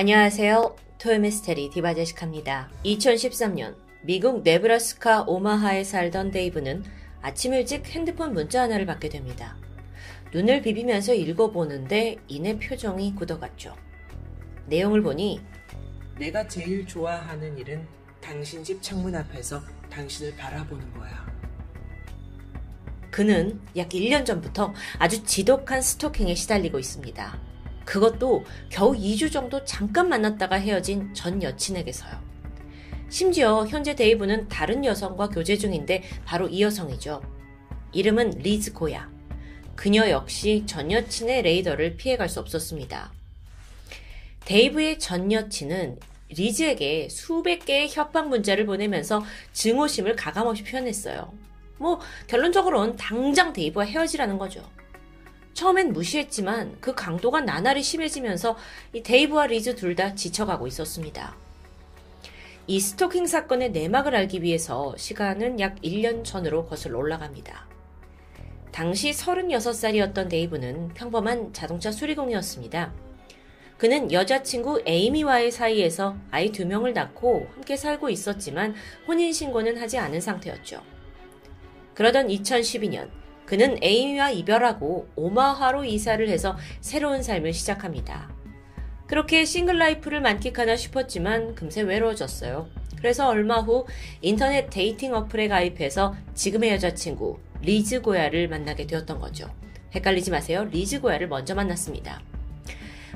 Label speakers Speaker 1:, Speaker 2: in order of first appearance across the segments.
Speaker 1: 안녕하세요. 토요미스테리 디바제식합니다. 2013년 미국 네브라스카 오마하에 살던 데이브는 아침 일찍 핸드폰 문자 하나를 받게 됩니다. 눈을 비비면서 읽어보는데 이내 표정이 굳어갔죠. 내용을 보니
Speaker 2: 내가 제일 좋아하는 일은 당신 집 창문 앞에서 당신을 바라보는 거야.
Speaker 1: 그는 약 1년 전부터 아주 지독한 스토킹에 시달리고 있습니다. 그것도 겨우 2주 정도 잠깐 만났다가 헤어진 전 여친에게서요. 심지어 현재 데이브는 다른 여성과 교제 중인데 바로 이 여성이죠. 이름은 리즈 고야. 그녀 역시 전 여친의 레이더를 피해갈 수 없었습니다. 데이브의 전 여친은 리즈에게 수백 개의 협박 문자를 보내면서 증오심을 가감없이 표현했어요. 뭐 결론적으로는 당장 데이브와 헤어지라는 거죠. 처음엔 무시했지만 그 강도가 나날이 심해지면서 이 데이브와 리즈 둘 다 지쳐가고 있었습니다. 이 스토킹 사건의 내막을 알기 위해서 시간은 약 1년 전으로 거슬러 올라갑니다. 당시 36살이었던 데이브는 평범한 자동차 수리공이었습니다. 그는 여자친구 에이미와의 사이에서 아이 두 명을 낳고 함께 살고 있었지만 혼인신고는 하지 않은 상태였죠. 그러던 2012년, 그는 에이미와 이별하고 오마하로 이사를 해서 새로운 삶을 시작합니다. 그렇게 싱글 라이프를 만끽하나 싶었지만 금세 외로워졌어요. 그래서 얼마 후 인터넷 데이팅 어플에 가입해서 지금의 여자친구 리즈 고야를 만나게 되었던 거죠. 헷갈리지 마세요. 리즈 고야를 먼저 만났습니다.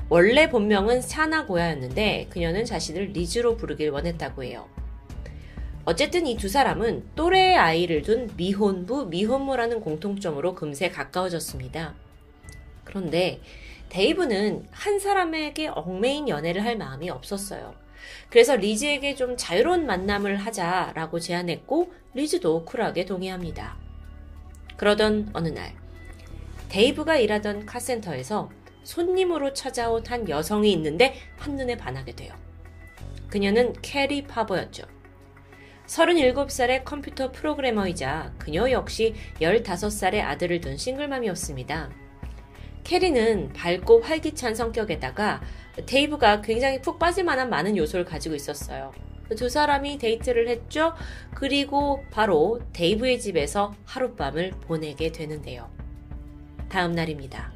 Speaker 1: 원래 본명은 사나 고야였는데 그녀는 자신을 리즈로 부르길 원했다고 해요. 어쨌든 이 두 사람은 또래의 아이를 둔 미혼부, 미혼모라는 공통점으로 금세 가까워졌습니다. 그런데 데이브는 한 사람에게 얽매인 연애를 할 마음이 없었어요. 그래서 리즈에게 좀 자유로운 만남을 하자라고 제안했고 리즈도 쿨하게 동의합니다. 그러던 어느 날 데이브가 일하던 카센터에서 손님으로 찾아온 한 여성이 있는데 한눈에 반하게 돼요. 그녀는 캐리 파버였죠. 37살의 컴퓨터 프로그래머이자 그녀 역시 15살의 아들을 둔 싱글맘이었습니다. 캐리는 밝고 활기찬 성격에다가 데이브가 굉장히 푹 빠질 만한 많은 요소를 가지고 있었어요. 두 사람이 데이트를 했죠. 그리고 바로 데이브의 집에서 하룻밤을 보내게 되는데요. 다음 날입니다.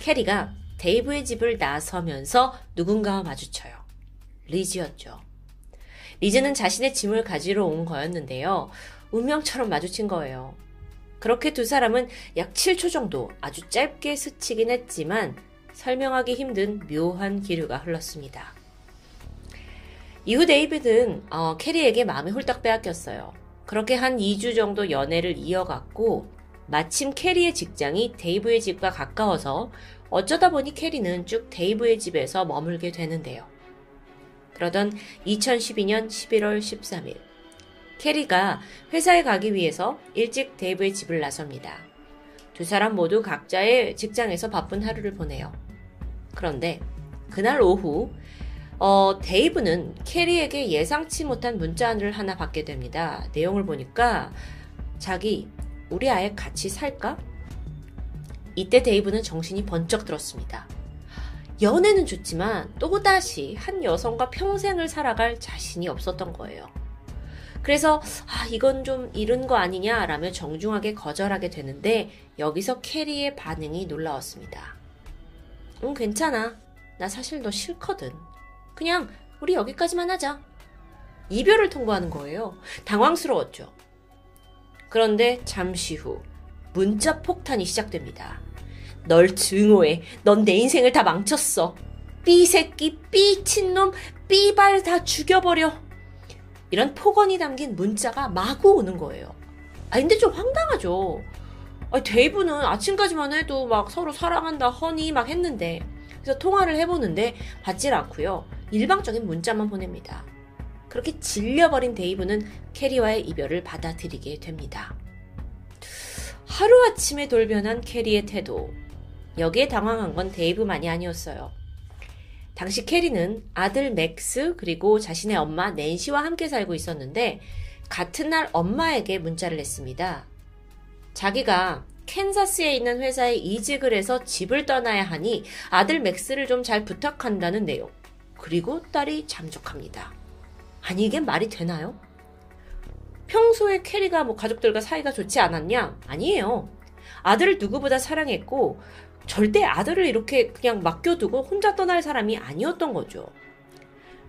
Speaker 1: 캐리가 데이브의 집을 나서면서 누군가와 마주쳐요. 리즈였죠. 리즈는 자신의 짐을 가지러 온 거였는데요. 운명처럼 마주친 거예요. 그렇게 두 사람은 약 7초 정도 아주 짧게 스치긴 했지만 설명하기 힘든 묘한 기류가 흘렀습니다. 이후 데이비드는 어, 캐리에게 마음이 홀딱 빼앗겼어요. 그렇게 한 2주 정도 연애를 이어갔고 마침 캐리의 직장이 데이브의 집과 가까워서 어쩌다 보니 캐리는 쭉 데이브의 집에서 머물게 되는데요. 그러던 2012년 11월 13일, 캐리가 회사에 가기 위해서 일찍 데이브의 집을 나섭니다. 두 사람 모두 각자의 직장에서 바쁜 하루를 보내요. 그런데 그날 오후, 어, 데이브는 캐리에게 예상치 못한 문자를 하나 받게 됩니다. 내용을 보니까 자기, 우리 아예 같이 살까? 이때 데이브는 정신이 번쩍 들었습니다. 연애는 좋지만 또다시 한 여성과 평생을 살아갈 자신이 없었던 거예요. 그래서 아 이건 좀 이른 거 아니냐라며 정중하게 거절하게 되는데 여기서 캐리의 반응이 놀라웠습니다. 응 괜찮아. 나 사실 너 싫거든. 그냥 우리 여기까지만 하자. 이별을 통보하는 거예요. 당황스러웠죠. 그런데 잠시 후 문자 폭탄이 시작됩니다. 널 증오해. 넌 내 인생을 다 망쳤어. 삐 새끼, 삐 친놈, 삐발 다 죽여버려. 이런 폭언이 담긴 문자가 마구 오는 거예요. 아, 근데 좀 황당하죠. 아, 데이브는 아침까지만 해도 막 서로 사랑한다, 허니 막 했는데. 그래서 통화를 해보는데 받질 않고요. 일방적인 문자만 보냅니다. 그렇게 질려버린 데이브는 캐리와의 이별을 받아들이게 됩니다. 하루아침에 돌변한 캐리의 태도. 여기에 당황한 건 데이브만이 아니었어요. 당시 캐리는 아들 맥스 그리고 자신의 엄마 낸시와 함께 살고 있었는데 같은 날 엄마에게 문자를 보냈습니다. 자기가 캔사스에 있는 회사에 이직을 해서 집을 떠나야 하니 아들 맥스를 좀 잘 부탁한다는 내용. 그리고 딸이 잠적합니다. 아니 이게 말이 되나요? 평소에 캐리가 뭐 가족들과 사이가 좋지 않았냐? 아니에요. 아들을 누구보다 사랑했고 절대 아들을 이렇게 그냥 맡겨두고 혼자 떠날 사람이 아니었던 거죠.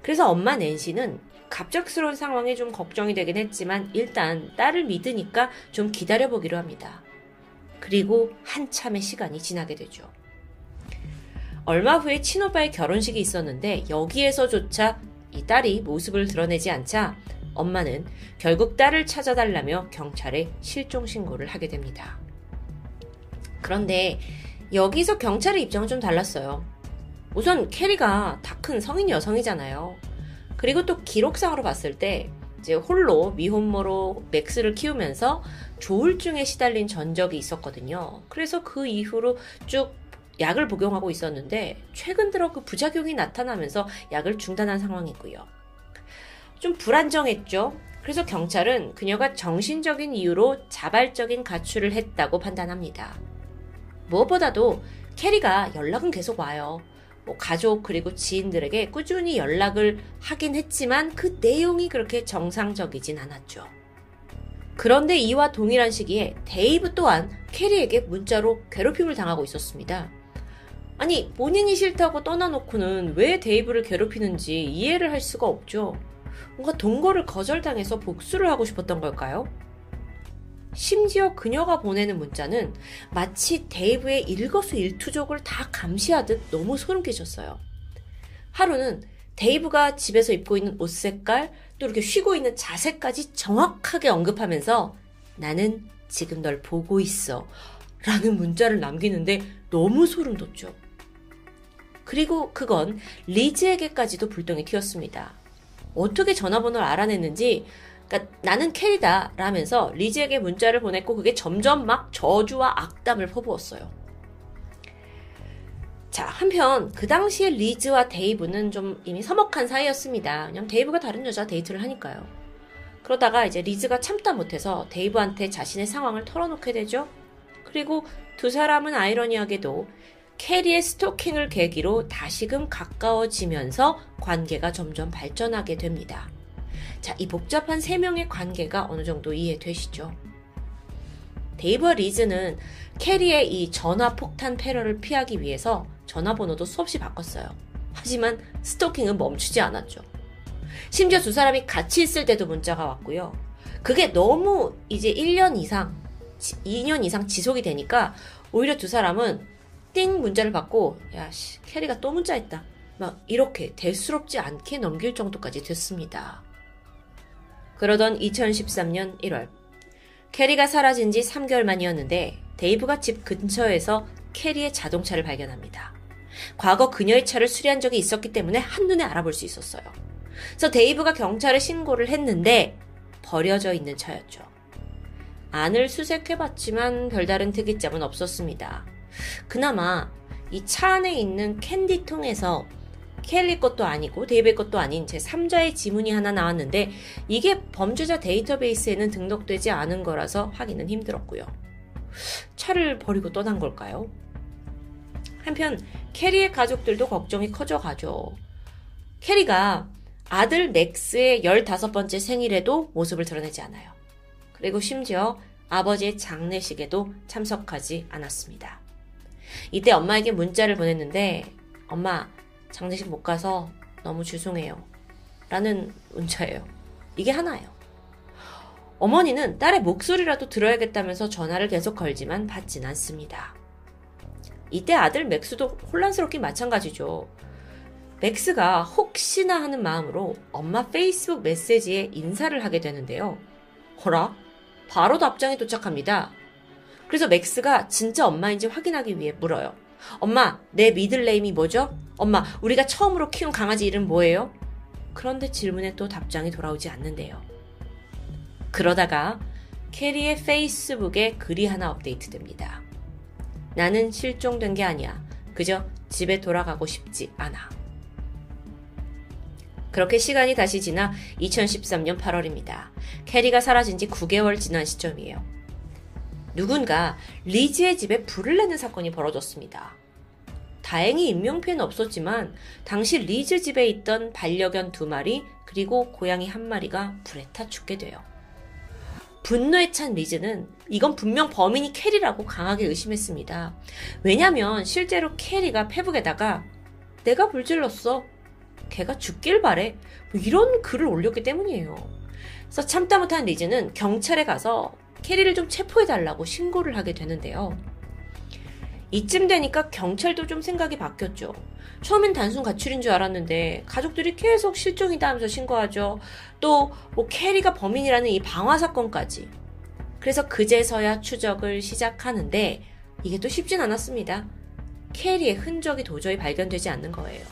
Speaker 1: 그래서 엄마 낸시는 갑작스러운 상황에 좀 걱정이 되긴 했지만 일단 딸을 믿으니까 좀 기다려보기로 합니다. 그리고 한참의 시간이 지나게 되죠. 얼마 후에 친오빠의 결혼식이 있었는데 여기에서조차 이 딸이 모습을 드러내지 않자 엄마는 결국 딸을 찾아달라며 경찰에 실종 신고를 하게 됩니다. 그런데 여기서 경찰의 입장은 좀 달랐어요. 우선 캐리가 다 큰 성인 여성이잖아요. 그리고 또 기록상으로 봤을 때 이제 홀로 미혼모로 맥스를 키우면서 조울증에 시달린 전적이 있었거든요. 그래서 그 이후로 쭉 약을 복용하고 있었는데 최근 들어 그 부작용이 나타나면서 약을 중단한 상황이고요. 좀 불안정했죠. 그래서 경찰은 그녀가 정신적인 이유로 자발적인 가출을 했다고 판단합니다. 무엇보다도 캐리가 연락은 계속 와요. 뭐 가족 그리고 지인들에게 꾸준히 연락을 하긴 했지만 그 내용이 그렇게 정상적이진 않았죠. 그런데 이와 동일한 시기에 데이브 또한 캐리에게 문자로 괴롭힘을 당하고 있었습니다. 아니, 본인이 싫다고 떠나놓고는 왜 데이브를 괴롭히는지 이해를 할 수가 없죠. 뭔가 동거를 거절당해서 복수를 하고 싶었던 걸까요? 심지어 그녀가 보내는 문자는 마치 데이브의 일거수일투족을 다 감시하듯 너무 소름 끼쳤어요. 하루는 데이브가 집에서 입고 있는 옷 색깔, 또 이렇게 쉬고 있는 자세까지 정확하게 언급하면서 나는 지금 널 보고 있어. 라는 문자를 남기는데 너무 소름 돋죠. 그리고 그건 리즈에게까지도 불똥이 튀었습니다. 어떻게 전화번호를 알아냈는지 그러니까 나는 캐리다 라면서 리즈에게 문자를 보냈고 그게 점점 막 저주와 악담을 퍼부었어요. 자, 한편 그 당시에 리즈와 데이브는 좀 이미 서먹한 사이였습니다. 왜냐면 데이브가 다른 여자 데이트를 하니까요. 그러다가 이제 리즈가 참다 못해서 데이브한테 자신의 상황을 털어놓게 되죠. 그리고 두 사람은 아이러니하게도 캐리의 스토킹을 계기로 다시금 가까워지면서 관계가 점점 발전하게 됩니다. 자, 이 복잡한 세 명의 관계가 어느 정도 이해되시죠? 데이브와 리즈는 캐리의 이 전화 폭탄 테러를 피하기 위해서 전화번호도 수없이 바꿨어요. 하지만 스토킹은 멈추지 않았죠. 심지어 두 사람이 같이 있을 때도 문자가 왔고요. 그게 너무 이제 1년 이상, 2년 이상 지속이 되니까 오히려 두 사람은 띵 문자를 받고 야, 씨, 캐리가 또 문자 했다. 막 이렇게 대수롭지 않게 넘길 정도까지 됐습니다. 그러던 2013년 1월, 캐리가 사라진 지 3개월 만이었는데 데이브가 집 근처에서 캐리의 자동차를 발견합니다. 과거 그녀의 차를 수리한 적이 있었기 때문에 한눈에 알아볼 수 있었어요. 그래서 데이브가 경찰에 신고를 했는데 버려져 있는 차였죠. 안을 수색해봤지만 별다른 특이점은 없었습니다. 그나마 이 차 안에 있는 캔디통에서 캐리 것도 아니고 데이브 것도 아닌 제 3자의 지문이 하나 나왔는데 이게 범죄자 데이터베이스에는 등록되지 않은 거라서 확인은 힘들었고요. 차를 버리고 떠난 걸까요? 한편 캐리의 가족들도 걱정이 커져가죠. 캐리가 아들 넥스의 15번째 생일에도 모습을 드러내지 않아요. 그리고 심지어 아버지의 장례식에도 참석하지 않았습니다. 이때 엄마에게 문자를 보냈는데 엄마 장례식 못 가서 너무 죄송해요. 라는 문자예요. 이게 하나예요. 어머니는 딸의 목소리라도 들어야겠다면서 전화를 계속 걸지만 받진 않습니다. 이때 아들 맥스도 혼란스럽긴 마찬가지죠. 맥스가 혹시나 하는 마음으로 엄마 페이스북 메시지에 인사를 하게 되는데요. 어라? 바로 답장이 도착합니다. 그래서 맥스가 진짜 엄마인지 확인하기 위해 물어요. 엄마, 내 미들네임이 뭐죠? 엄마, 우리가 처음으로 키운 강아지 이름 뭐예요? 그런데 질문에 또 답장이 돌아오지 않는데요. 그러다가 캐리의 페이스북에 글이 하나 업데이트됩니다. 나는 실종된 게 아니야. 그저 집에 돌아가고 싶지 않아. 그렇게 시간이 다시 지나 2013년 8월입니다. 캐리가 사라진 지 9개월 지난 시점이에요. 누군가 리즈의 집에 불을 내는 사건이 벌어졌습니다. 다행히 인명피해는 없었지만 당시 리즈 집에 있던 반려견 두 마리 그리고 고양이 한 마리가 불에 타 죽게 돼요. 분노에 찬 리즈는 이건 분명 범인이 캐리라고 강하게 의심했습니다. 왜냐면 실제로 캐리가 페북에다가 내가 불질렀어. 걔가 죽길 바래. 뭐 이런 글을 올렸기 때문이에요. 그래서 참다 못한 리즈는 경찰에 가서 캐리를 좀 체포해달라고 신고를 하게 되는데요. 이쯤 되니까 경찰도 좀 생각이 바뀌었죠. 처음엔 단순 가출인 줄 알았는데 가족들이 계속 실종이다 하면서 신고하죠. 또 뭐 캐리가 범인이라는 이 방화 사건까지. 그래서 그제서야 추적을 시작하는데 이게 또 쉽진 않았습니다. 캐리의 흔적이 도저히 발견되지 않는 거예요.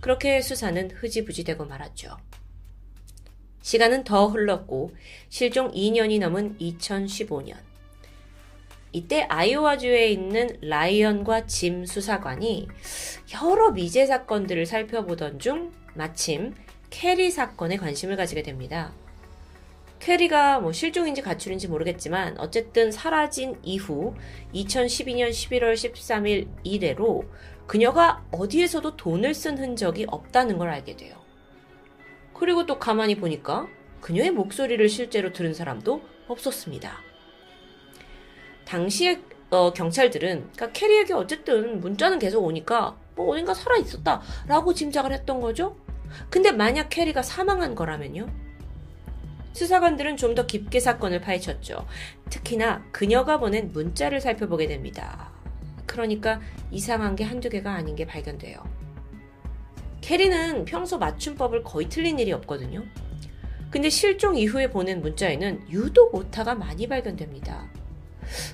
Speaker 1: 그렇게 수사는 흐지부지 되고 말았죠. 시간은 더 흘렀고 실종 2년이 넘은 2015년. 이때 아이오와주에 있는 라이언과 짐 수사관이 여러 미제 사건들을 살펴보던 중 마침 캐리 사건에 관심을 가지게 됩니다. 캐리가 뭐 실종인지 가출인지 모르겠지만 어쨌든 사라진 이후 2012년 11월 13일 이래로 그녀가 어디에서도 돈을 쓴 흔적이 없다는 걸 알게 돼요. 그리고 또 가만히 보니까 그녀의 목소리를 실제로 들은 사람도 없었습니다. 당시에 어, 경찰들은 그러니까 캐리에게 어쨌든 문자는 계속 오니까 뭐 어딘가 살아 있었다라고 짐작을 했던 거죠. 근데 만약 캐리가 사망한 거라면요? 수사관들은 좀 더 깊게 사건을 파헤쳤죠. 특히나 그녀가 보낸 문자를 살펴보게 됩니다. 그러니까 이상한 게 한두 개가 아닌 게 발견돼요. 캐리는 평소 맞춤법을 거의 틀린 일이 없거든요. 근데 실종 이후에 보낸 문자에는 유독 오타가 많이 발견됩니다.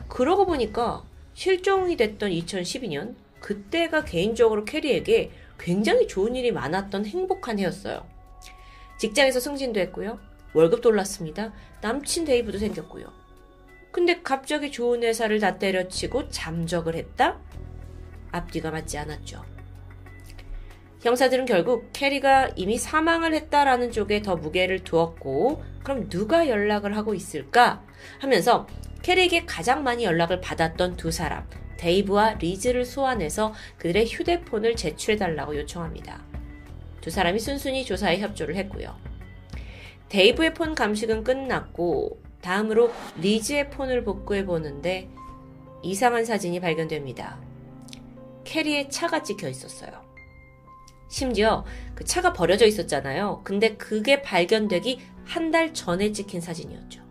Speaker 1: 그러고 보니까 실종이 됐던 2012년, 그때가 개인적으로 캐리에게 굉장히 좋은 일이 많았던 행복한 해였어요. 직장에서 승진도 했고요. 월급도 올랐습니다. 남친 데이브도 생겼고요. 근데 갑자기 좋은 회사를 다 때려치고 잠적을 했다? 앞뒤가 맞지 않았죠. 형사들은 결국 캐리가 이미 사망을 했다라는 쪽에 더 무게를 두었고, 그럼 누가 연락을 하고 있을까? 하면서 캐리에게 가장 많이 연락을 받았던 두 사람, 데이브와 리즈를 소환해서 그들의 휴대폰을 제출해달라고 요청합니다. 두 사람이 순순히 조사에 협조를 했고요. 데이브의 폰 감식은 끝났고 다음으로 리즈의 폰을 복구해 보는데 이상한 사진이 발견됩니다. 캐리의 차가 찍혀 있었어요. 심지어 그 차가 버려져 있었잖아요. 근데 그게 발견되기 한 달 전에 찍힌 사진이었죠.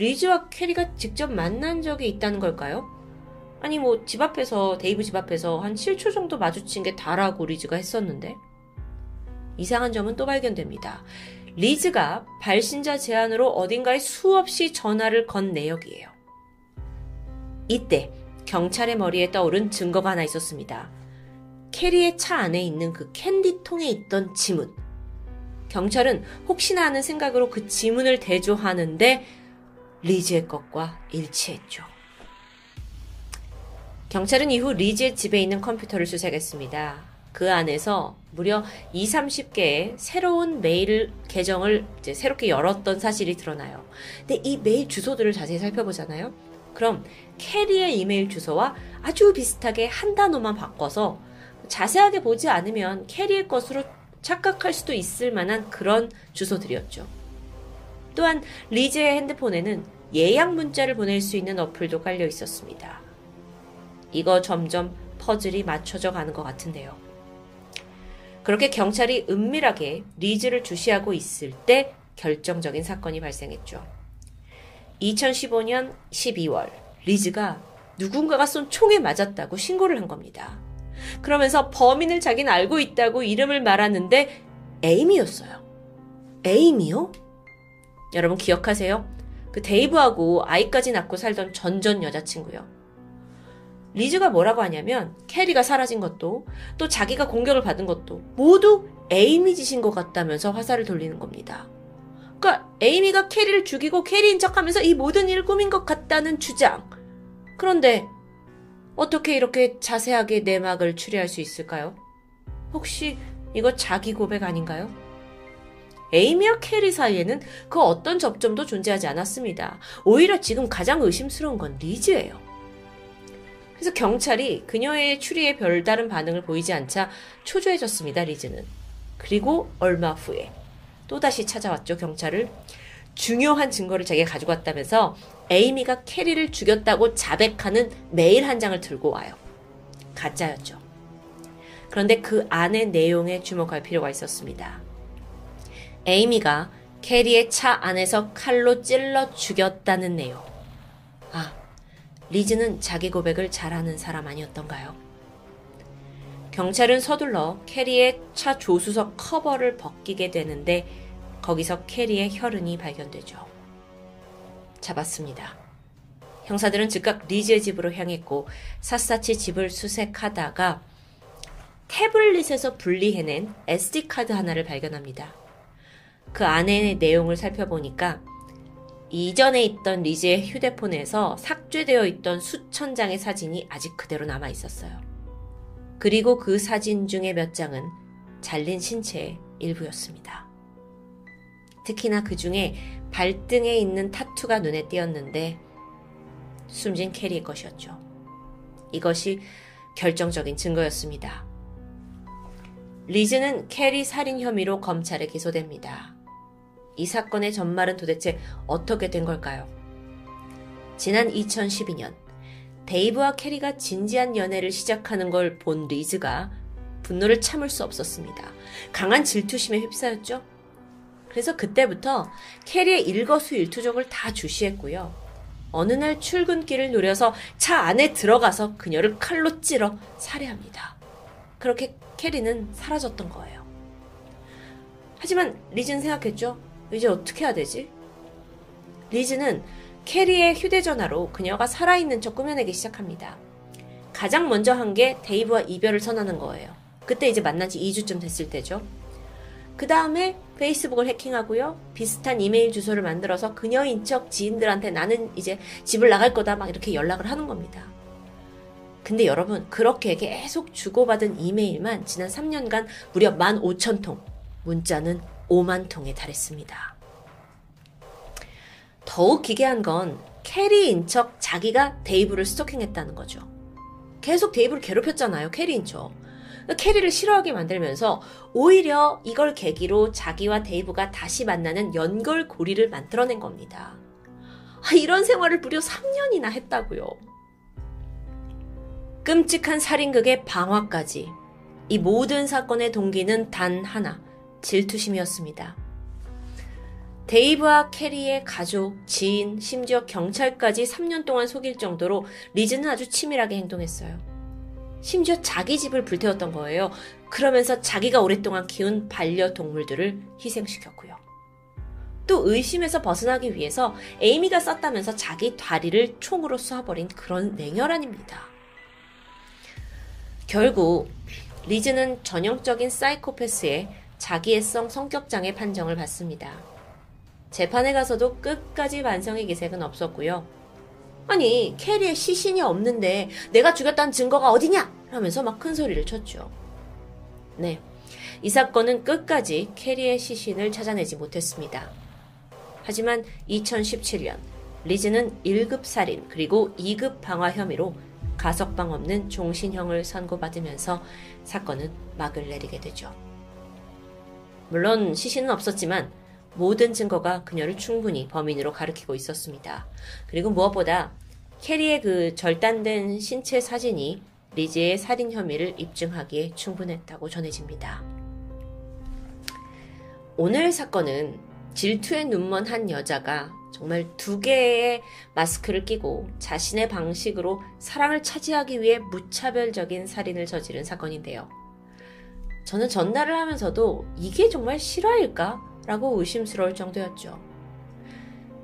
Speaker 1: 리즈와 캐리가 직접 만난 적이 있다는 걸까요? 아니 뭐 집 앞에서 데이브 집 앞에서 한 7초 정도 마주친 게 다라고 리즈가 했었는데 이상한 점은 또 발견됩니다. 리즈가 발신자 제한으로 어딘가에 수없이 전화를 건 내역이에요. 이때 경찰의 머리에 떠오른 증거가 하나 있었습니다. 캐리의 차 안에 있는 그 캔디통에 있던 지문. 경찰은 혹시나 하는 생각으로 그 지문을 대조하는데 리즈의 것과 일치했죠. 경찰은 이후 리즈의 집에 있는 컴퓨터를 수색했습니다. 그 안에서 무려 2, 30개의 새로운 메일 계정을 새롭게 열었던 사실이 드러나요. 근데 이 메일 주소들을 자세히 살펴보잖아요. 그럼 캐리의 이메일 주소와 아주 비슷하게 한 단어만 바꿔서 자세하게 보지 않으면 캐리의 것으로 착각할 수도 있을 만한 그런 주소들이었죠. 또한 리즈의 핸드폰에는 예약 문자를 보낼 수 있는 어플도 깔려 있었습니다. 이거 점점 퍼즐이 맞춰져 가는 것 같은데요. 그렇게 경찰이 은밀하게 리즈를 주시하고 있을 때 결정적인 사건이 발생했죠. 2015년 12월, 리즈가 누군가가 쏜 총에 맞았다고 신고를 한 겁니다. 그러면서 범인을 자기는 알고 있다고 이름을 말하는데 에이미였어요. 에이미요? 여러분 기억하세요? 그 데이브하고 아이까지 낳고 살던 전전 여자친구요. 리즈가 뭐라고 하냐면 캐리가 사라진 것도 또 자기가 공격을 받은 것도 모두 에이미 짓인 것 같다면서 화살을 돌리는 겁니다. 그러니까 에이미가 캐리를 죽이고 캐리인 척하면서 이 모든 일을 꾸민 것 같다는 주장. 그런데 어떻게 이렇게 자세하게 내막을 추리할 수 있을까요? 혹시 이거 자기 고백 아닌가요? 에이미와 캐리 사이에는 그 어떤 접점도 존재하지 않았습니다. 오히려 지금 가장 의심스러운 건 리즈예요. 그래서 경찰이 그녀의 추리에 별다른 반응을 보이지 않자 초조해졌습니다, 리즈는. 그리고 얼마 후에 또다시 찾아왔죠, 경찰을. 중요한 증거를 자기가 가지고 왔다면서 에이미가 캐리를 죽였다고 자백하는 메일 한 장을 들고 와요. 가짜였죠. 그런데 그 안의 내용에 주목할 필요가 있었습니다. 에이미가 캐리의 차 안에서 칼로 찔러 죽였다는 내용. 아, 리즈는 자기 고백을 잘하는 사람 아니었던가요? 경찰은 서둘러 캐리의 차 조수석 커버를 벗기게 되는데 거기서 캐리의 혈흔이 발견되죠. 잡았습니다. 형사들은 즉각 리즈의 집으로 향했고 샅샅이 집을 수색하다가 태블릿에서 분리해낸 SD카드 하나를 발견합니다. 그 안의 내용을 살펴보니까 이전에 있던 리즈의 휴대폰에서 삭제되어 있던 수천 장의 사진이 아직 그대로 남아 있었어요. 그리고 그 사진 중에 몇 장은 잘린 신체의 일부였습니다. 특히나 그 중에 발등에 있는 타투가 눈에 띄었는데 숨진 캐리의 것이었죠. 이것이 결정적인 증거였습니다. 리즈는 캐리 살인 혐의로 검찰에 기소됩니다. 이 사건의 전말은 도대체 어떻게 된 걸까요? 지난 2012년 데이브와 캐리가 진지한 연애를 시작하는 걸 본 리즈가 분노를 참을 수 없었습니다. 강한 질투심에 휩싸였죠. 그래서 그때부터 캐리의 일거수일투족을 다 주시했고요. 어느 날 출근길을 노려서 차 안에 들어가서 그녀를 칼로 찔러 살해합니다. 그렇게 캐리는 사라졌던 거예요. 하지만 리즈는 생각했죠. 이제 어떻게 해야 되지? 리즈는 캐리의 휴대전화로 그녀가 살아있는 척 꾸며내기 시작합니다. 가장 먼저 한 게 데이브와 이별을 선언하는 거예요. 그때 이제 만난 지 2주쯤 됐을 때죠. 그 다음에 페이스북을 해킹하고요. 비슷한 이메일 주소를 만들어서 그녀인 척 지인들한테 나는 이제 집을 나갈 거다 막 이렇게 연락을 하는 겁니다. 근데 여러분, 그렇게 계속 주고받은 이메일만 지난 3년간 무려 15,000통, 문자는 5만 통에 달했습니다. 더욱 기괴한 건 캐리인 척 자기가 데이브를 스토킹했다는 거죠. 계속 데이브를 괴롭혔잖아요, 캐리인 척. 캐리를 싫어하게 만들면서 오히려 이걸 계기로 자기와 데이브가 다시 만나는 연결고리를 만들어낸 겁니다. 아, 이런 생활을 무려 3년이나 했다고요. 끔찍한 살인극에 방화까지 이 모든 사건의 동기는 단 하나, 질투심이었습니다. 데이브와 캐리의 가족, 지인, 심지어 경찰까지 3년 동안 속일 정도로 리즈는 아주 치밀하게 행동했어요. 심지어 자기 집을 불태웠던 거예요. 그러면서 자기가 오랫동안 키운 반려동물들을 희생시켰고요. 또 의심에서 벗어나기 위해서 에이미가 썼다면서 자기 다리를 총으로 쏴버린 그런 냉혈한입니다. 결국 리즈는 전형적인 사이코패스의 자기애성 성격장애 판정을 받습니다. 재판에 가서도 끝까지 반성의 기색은 없었고요. 아니, 캐리의 시신이 없는데 내가 죽였다는 증거가 어디냐? 하면서 막 큰 소리를 쳤죠. 네. 이 사건은 끝까지 캐리의 시신을 찾아내지 못했습니다. 하지만 2017년 리즈는 1급 살인 그리고 2급 방화 혐의로 가석방 없는 종신형을 선고받으면서 사건은 막을 내리게 되죠. 물론 시신은 없었지만 모든 증거가 그녀를 충분히 범인으로 가리키고 있었습니다. 그리고 무엇보다 캐리의 그 절단된 신체 사진이 리즈의 살인 혐의를 입증하기에 충분했다고 전해집니다. 오늘 사건은 질투에 눈먼 한 여자가 정말 두 개의 마스크를 끼고 자신의 방식으로 사랑을 차지하기 위해 무차별적인 살인을 저지른 사건인데요. 저는 전날을 하면서도 이게 정말 실화일까? 라고 의심스러울 정도였죠.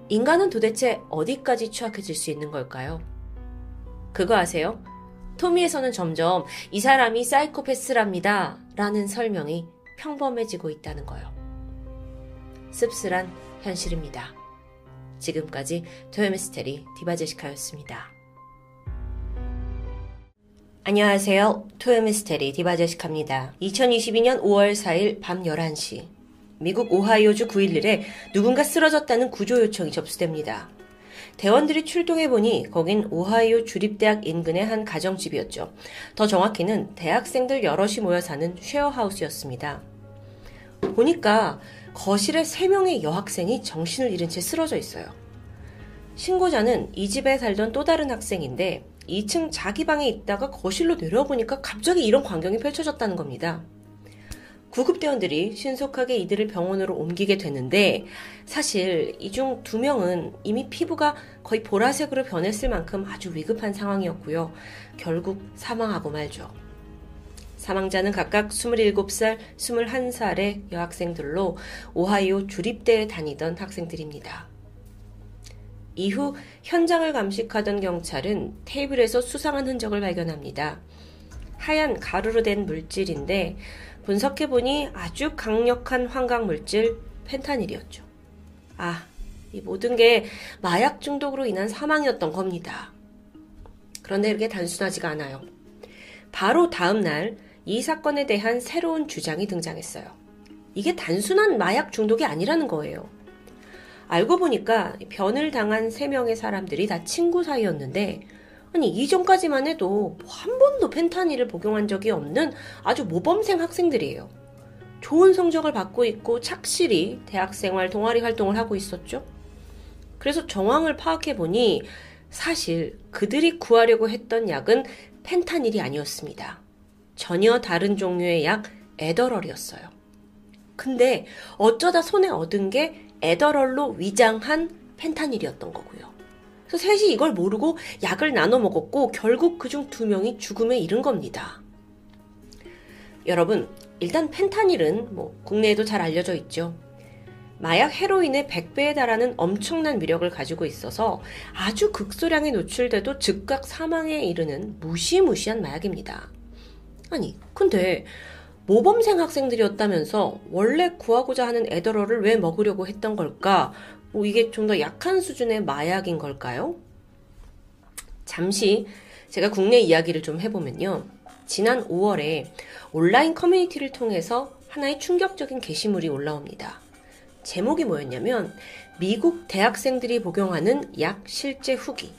Speaker 1: 인간은 도대체 어디까지 추악해질 수 있는 걸까요? 그거 아세요? 토미에서는 점점 이 사람이 사이코패스랍니다. 라는 설명이 평범해지고 있다는 거요. 씁쓸한 현실입니다. 지금까지 토요미스테리 디바제시카였습니다. 안녕하세요. 토요미스테리 디바제시카입니다. 2022년 5월 4일 밤 11시 미국 오하이오주 911에 누군가 쓰러졌다는 구조 요청이 접수됩니다. 대원들이 출동해보니 거긴 오하이오 주립대학 인근의 한 가정집이었죠. 더 정확히는 대학생들 여럿이 모여 사는 쉐어하우스였습니다. 보니까 거실에 세 명의 여학생이 정신을 잃은 채 쓰러져 있어요. 신고자는 이 집에 살던 또 다른 학생인데 2층 자기 방에 있다가 거실로 내려보니까 갑자기 이런 광경이 펼쳐졌다는 겁니다. 구급대원들이 신속하게 이들을 병원으로 옮기게 되는데 사실 이 중 두 명은 이미 피부가 거의 보라색으로 변했을 만큼 아주 위급한 상황이었고요. 결국 사망하고 말죠. 사망자는 각각 27살, 21살의 여학생들로 오하이오 주립대에 다니던 학생들입니다. 이후 현장을 감식하던 경찰은 테이블에서 수상한 흔적을 발견합니다. 하얀 가루로 된 물질인데 분석해보니 아주 강력한 환각 물질 펜타닐이었죠. 아, 이 모든 게 마약 중독으로 인한 사망이었던 겁니다. 그런데 이렇게 단순하지가 않아요. 바로 다음 날 이 사건에 대한 새로운 주장이 등장했어요. 이게 단순한 마약 중독이 아니라는 거예요. 알고 보니까 변을 당한 세 명의 사람들이 다 친구 사이였는데 아니 이전까지만 해도 한 번도 펜타닐을 복용한 적이 없는 아주 모범생 학생들이에요. 좋은 성적을 받고 있고 착실히 대학생활 동아리 활동을 하고 있었죠. 그래서 정황을 파악해 보니 사실 그들이 구하려고 했던 약은 펜타닐이 아니었습니다. 전혀 다른 종류의 약 에더럴이었어요. 근데 어쩌다 손에 얻은 게 에더럴로 위장한 펜타닐이었던 거고요. 그래서 셋이 이걸 모르고 약을 나눠 먹었고 결국 그중 두 명이 죽음에 이른 겁니다. 여러분, 일단 펜타닐은 뭐 국내에도 잘 알려져 있죠. 마약 헤로인의 100배에 달하는 엄청난 위력을 가지고 있어서 아주 극소량에 노출돼도 즉각 사망에 이르는 무시무시한 마약입니다. 아니, 근데 모범생 학생들이었다면서 원래 구하고자 하는 에더러를 왜 먹으려고 했던 걸까? 뭐 이게 좀 더 약한 수준의 마약인 걸까요? 잠시 제가 국내 이야기를 좀 해보면요. 지난 5월에 온라인 커뮤니티를 통해서 하나의 충격적인 게시물이 올라옵니다. 제목이 뭐였냐면 미국 대학생들이 복용하는 약 실제 후기.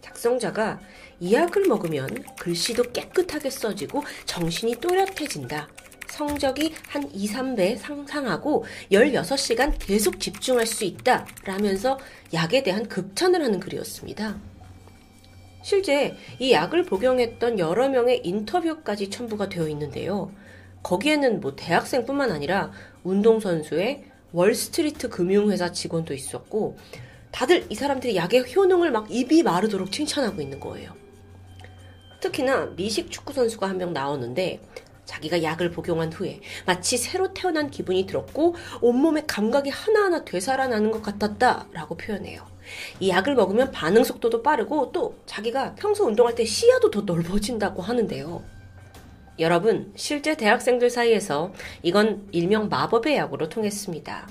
Speaker 1: 작성자가 이 약을 먹으면 글씨도 깨끗하게 써지고 정신이 또렷해진다. 성적이 한 2, 3배 상상하고 16시간 계속 집중할 수 있다. 라면서 약에 대한 극찬을 하는 글이었습니다. 실제 이 약을 복용했던 여러 명의 인터뷰까지 첨부가 되어 있는데요. 거기에는 뭐 대학생뿐만 아니라 운동선수의 월스트리트 금융회사 직원도 있었고, 다들 이 사람들이 약의 효능을 막 입이 마르도록 칭찬하고 있는 거예요. 특히나 미식 축구 선수가 한 명 나오는데 자기가 약을 복용한 후에 마치 새로 태어난 기분이 들었고 온몸의 감각이 하나하나 되살아나는 것 같았다 라고 표현해요. 이 약을 먹으면 반응 속도도 빠르고 또 자기가 평소 운동할 때 시야도 더 넓어진다고 하는데요. 여러분, 실제 대학생들 사이에서 이건 일명 마법의 약으로 통했습니다.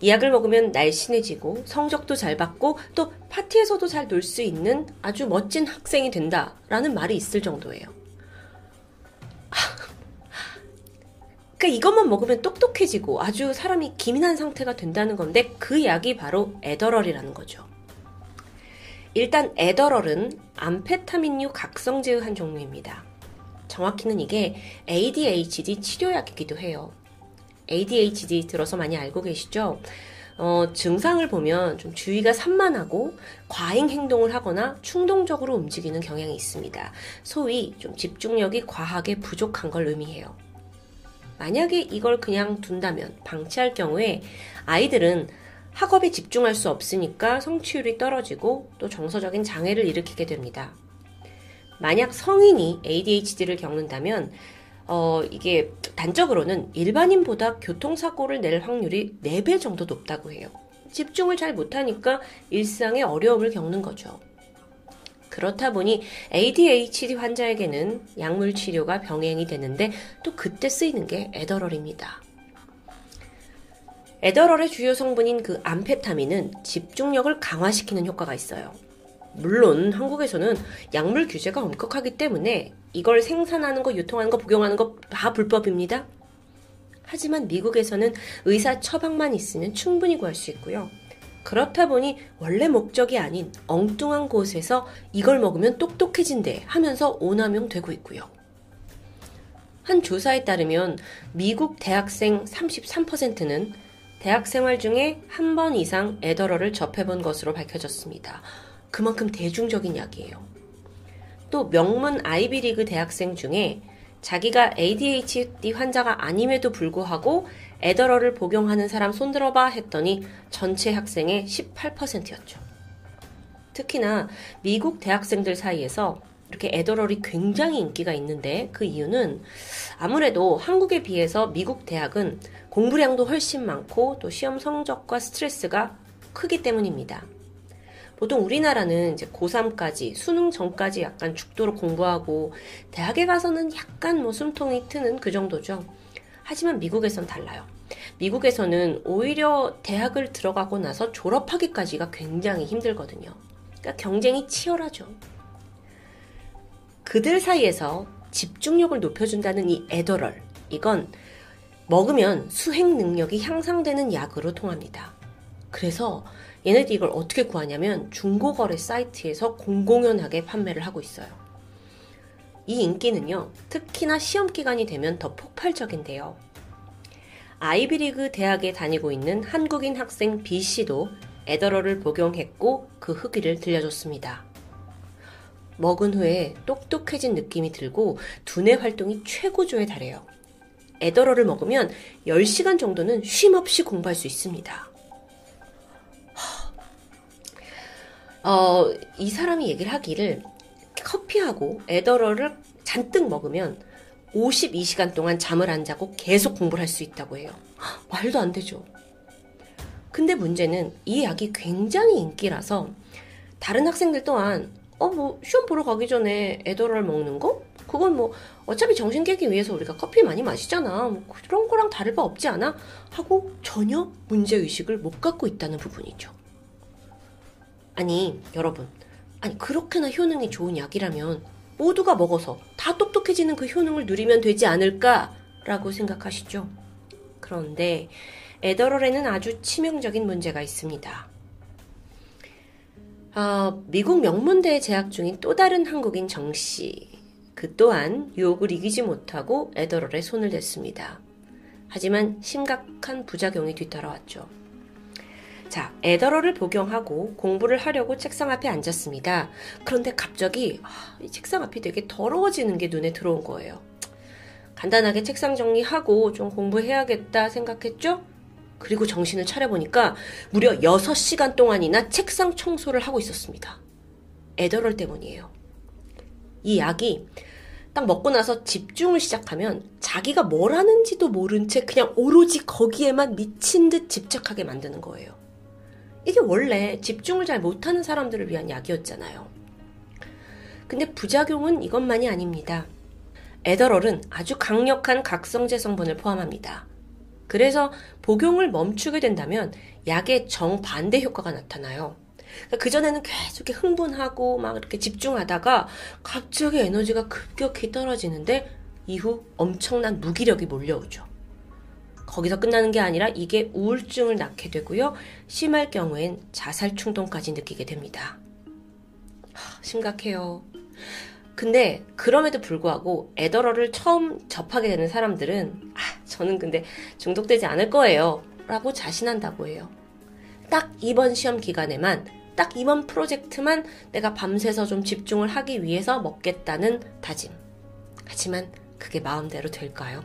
Speaker 1: 이 약을 먹으면 날씬해지고 성적도 잘 받고 또 파티에서도 잘 놀 수 있는 아주 멋진 학생이 된다라는 말이 있을 정도예요. 그러니까 이것만 먹으면 똑똑해지고 아주 사람이 기민한 상태가 된다는 건데 그 약이 바로 에더럴이라는 거죠. 일단 에더럴은 암페타민류 각성제의 한 종류입니다. 정확히는 이게 ADHD 치료약이기도 해요. ADHD 들어서 많이 알고 계시죠? 어, 증상을 보면 좀 주의가 산만하고 과잉 행동을 하거나 충동적으로 움직이는 경향이 있습니다. 소위 좀 집중력이 과하게 부족한 걸 의미해요. 만약에 이걸 그냥 둔다면 방치할 경우에 아이들은 학업에 집중할 수 없으니까 성취율이 떨어지고 또 정서적인 장애를 일으키게 됩니다. 만약 성인이 ADHD를 겪는다면 어, 이게 단적으로는 일반인보다 교통사고를 낼 확률이 4배 정도 높다고 해요. 집중을 잘 못하니까 일상에 어려움을 겪는 거죠. 그렇다 보니 ADHD 환자에게는 약물 치료가 병행이 되는데 또 그때 쓰이는 게 에더럴입니다. 에더럴의 주요 성분인 그 암페타민은 집중력을 강화시키는 효과가 있어요. 물론 한국에서는 약물 규제가 엄격하기 때문에 이걸 생산하는 거, 유통하는 거, 복용하는 거 다 불법입니다. 하지만 미국에서는 의사 처방만 있으면 충분히 구할 수 있고요. 그렇다 보니 원래 목적이 아닌 엉뚱한 곳에서 이걸 먹으면 똑똑해진대 하면서 오남용 되고 있고요. 한 조사에 따르면 미국 대학생 33%는 대학 생활 중에 한 번 이상 에더러를 접해본 것으로 밝혀졌습니다. 그만큼 대중적인 약이에요. 또 명문 아이비리그 대학생 중에 자기가 ADHD 환자가 아님에도 불구하고 에더러를 복용하는 사람 손들어봐 했더니 전체 학생의 18%였죠. 특히나 미국 대학생들 사이에서 이렇게 에더럴이 굉장히 인기가 있는데 그 이유는 아무래도 한국에 비해서 미국 대학은 공부량도 훨씬 많고 또 시험 성적과 스트레스가 크기 때문입니다. 보통 우리나라는 이제 고3까지, 수능 전까지 약간 죽도록 공부하고, 대학에 가서는 약간 뭐 숨통이 트는 그 정도죠. 하지만 미국에선 달라요. 미국에서는 오히려 대학을 들어가고 나서 졸업하기까지가 굉장히 힘들거든요. 그러니까 경쟁이 치열하죠. 그들 사이에서 집중력을 높여준다는 이 에더럴, 이건 먹으면 수행 능력이 향상되는 약으로 통합니다. 그래서 얘네들이 이걸 어떻게 구하냐면 중고거래 사이트에서 공공연하게 판매를 하고 있어요. 이 인기는요, 특히나 시험 기간이 되면 더 폭발적인데요. 아이비리그 대학에 다니고 있는 한국인 학생 B씨도 에더러를 복용했고 그 후기를 들려줬습니다. 먹은 후에 똑똑해진 느낌이 들고 두뇌 활동이 최고조에 달해요. 에더러를 먹으면 10시간 정도는 쉼 없이 공부할 수 있습니다. 어, 이 사람이 얘기를 하기를 커피하고 에더러를 잔뜩 먹으면 52시간 동안 잠을 안 자고 계속 공부를 할 수 있다고 해요. 말도 안 되죠. 근데 문제는 이 약이 굉장히 인기라서 다른 학생들 또한 어, 뭐, 시험 보러 가기 전에 에더럴 먹는 거? 그건 뭐, 어차피 정신 깨기 위해서 우리가 커피 많이 마시잖아. 뭐 그런 거랑 다를 바 없지 않아? 하고 전혀 문제의식을 못 갖고 있다는 부분이죠. 아니, 여러분. 아니, 그렇게나 효능이 좋은 약이라면 모두가 먹어서 다 똑똑해지는 그 효능을 누리면 되지 않을까라고 생각하시죠? 그런데 에더럴에는 아주 치명적인 문제가 있습니다. 어, 미국 명문대에 재학 중인 또 다른 한국인 정 씨. 그 또한 유혹을 이기지 못하고 에더럴에 손을 댔습니다. 하지만 심각한 부작용이 뒤따라왔죠. 자, 에더럴을 복용하고 공부를 하려고 책상 앞에 앉았습니다. 그런데 갑자기 아, 이 책상 앞이 되게 더러워지는 게 눈에 들어온 거예요. 간단하게 책상 정리하고 좀 공부해야겠다 생각했죠? 그리고 정신을 차려보니까 무려 6시간 동안이나 책상 청소를 하고 있었습니다. 에더럴 때문이에요. 이 약이 딱 먹고 나서 집중을 시작하면 자기가 뭘 하는지도 모른 채 그냥 오로지 거기에만 미친 듯 집착하게 만드는 거예요. 이게 원래 집중을 잘 못하는 사람들을 위한 약이었잖아요. 근데 부작용은 이것만이 아닙니다. 에더럴은 아주 강력한 각성제 성분을 포함합니다. 그래서 복용을 멈추게 된다면 약의 정반대 효과가 나타나요. 그러니까 그전에는 계속 흥분하고 막 이렇게 집중하다가 갑자기 에너지가 급격히 떨어지는데 이후 엄청난 무기력이 몰려오죠. 거기서 끝나는 게 아니라 이게 우울증을 낳게 되고요. 심할 경우엔 자살 충동까지 느끼게 됩니다. 하, 심각해요. 근데 그럼에도 불구하고 에더러를 처음 접하게 되는 사람들은 아, 저는 근데 중독되지 않을 거예요. 라고 자신한다고 해요. 딱 이번 시험 기간에만 딱 이번 프로젝트만 내가 밤새서 좀 집중을 하기 위해서 먹겠다는 다짐. 하지만 그게 마음대로 될까요?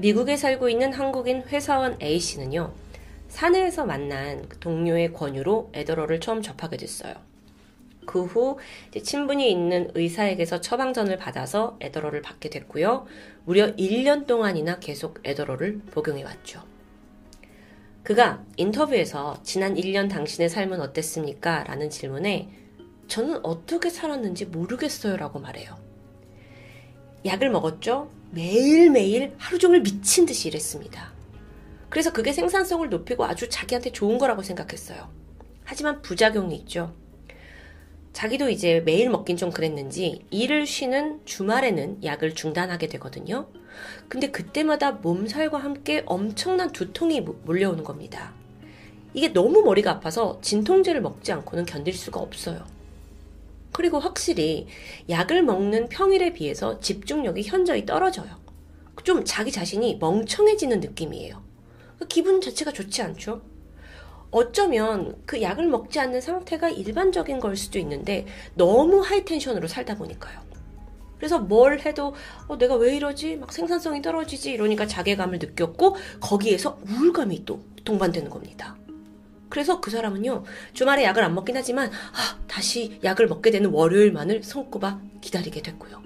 Speaker 1: 미국에 살고 있는 한국인 회사원 A씨는요, 사내에서 만난 그 동료의 권유로 에더러를 처음 접하게 됐어요. 그 후 친분이 있는 의사에게서 처방전을 받아서 에더러를 받게 됐고요. 무려 1년 동안이나 계속 에더러를 복용해 왔죠. 그가 인터뷰에서 지난 1년 당신의 삶은 어땠습니까? 라는 질문에 저는 어떻게 살았는지 모르겠어요 라고 말해요. 약을 먹었죠? 매일매일 하루 종일 미친 듯이 일했습니다. 그래서 그게 생산성을 높이고 아주 자기한테 좋은 거라고 생각했어요. 하지만 부작용이 있죠. 자기도 이제 매일 먹긴 좀 그랬는지 일을 쉬는 주말에는 약을 중단하게 되거든요. 근데 그때마다 몸살과 함께 엄청난 두통이 몰려오는 겁니다. 이게 너무 머리가 아파서 진통제를 먹지 않고는 견딜 수가 없어요. 그리고 확실히 약을 먹는 평일에 비해서 집중력이 현저히 떨어져요. 좀 자기 자신이 멍청해지는 느낌이에요. 그 기분 자체가 좋지 않죠? 어쩌면 그 약을 먹지 않는 상태가 일반적인 걸 수도 있는데 너무 하이텐션으로 살다 보니까요. 그래서 뭘 해도 어, 내가 왜 이러지? 막 생산성이 떨어지지? 이러니까 자괴감을 느꼈고 거기에서 우울감이 또 동반되는 겁니다. 그래서 그 사람은요, 주말에 약을 안 먹긴 하지만, 아, 다시 약을 먹게 되는 월요일만을 손꼽아 기다리게 됐고요.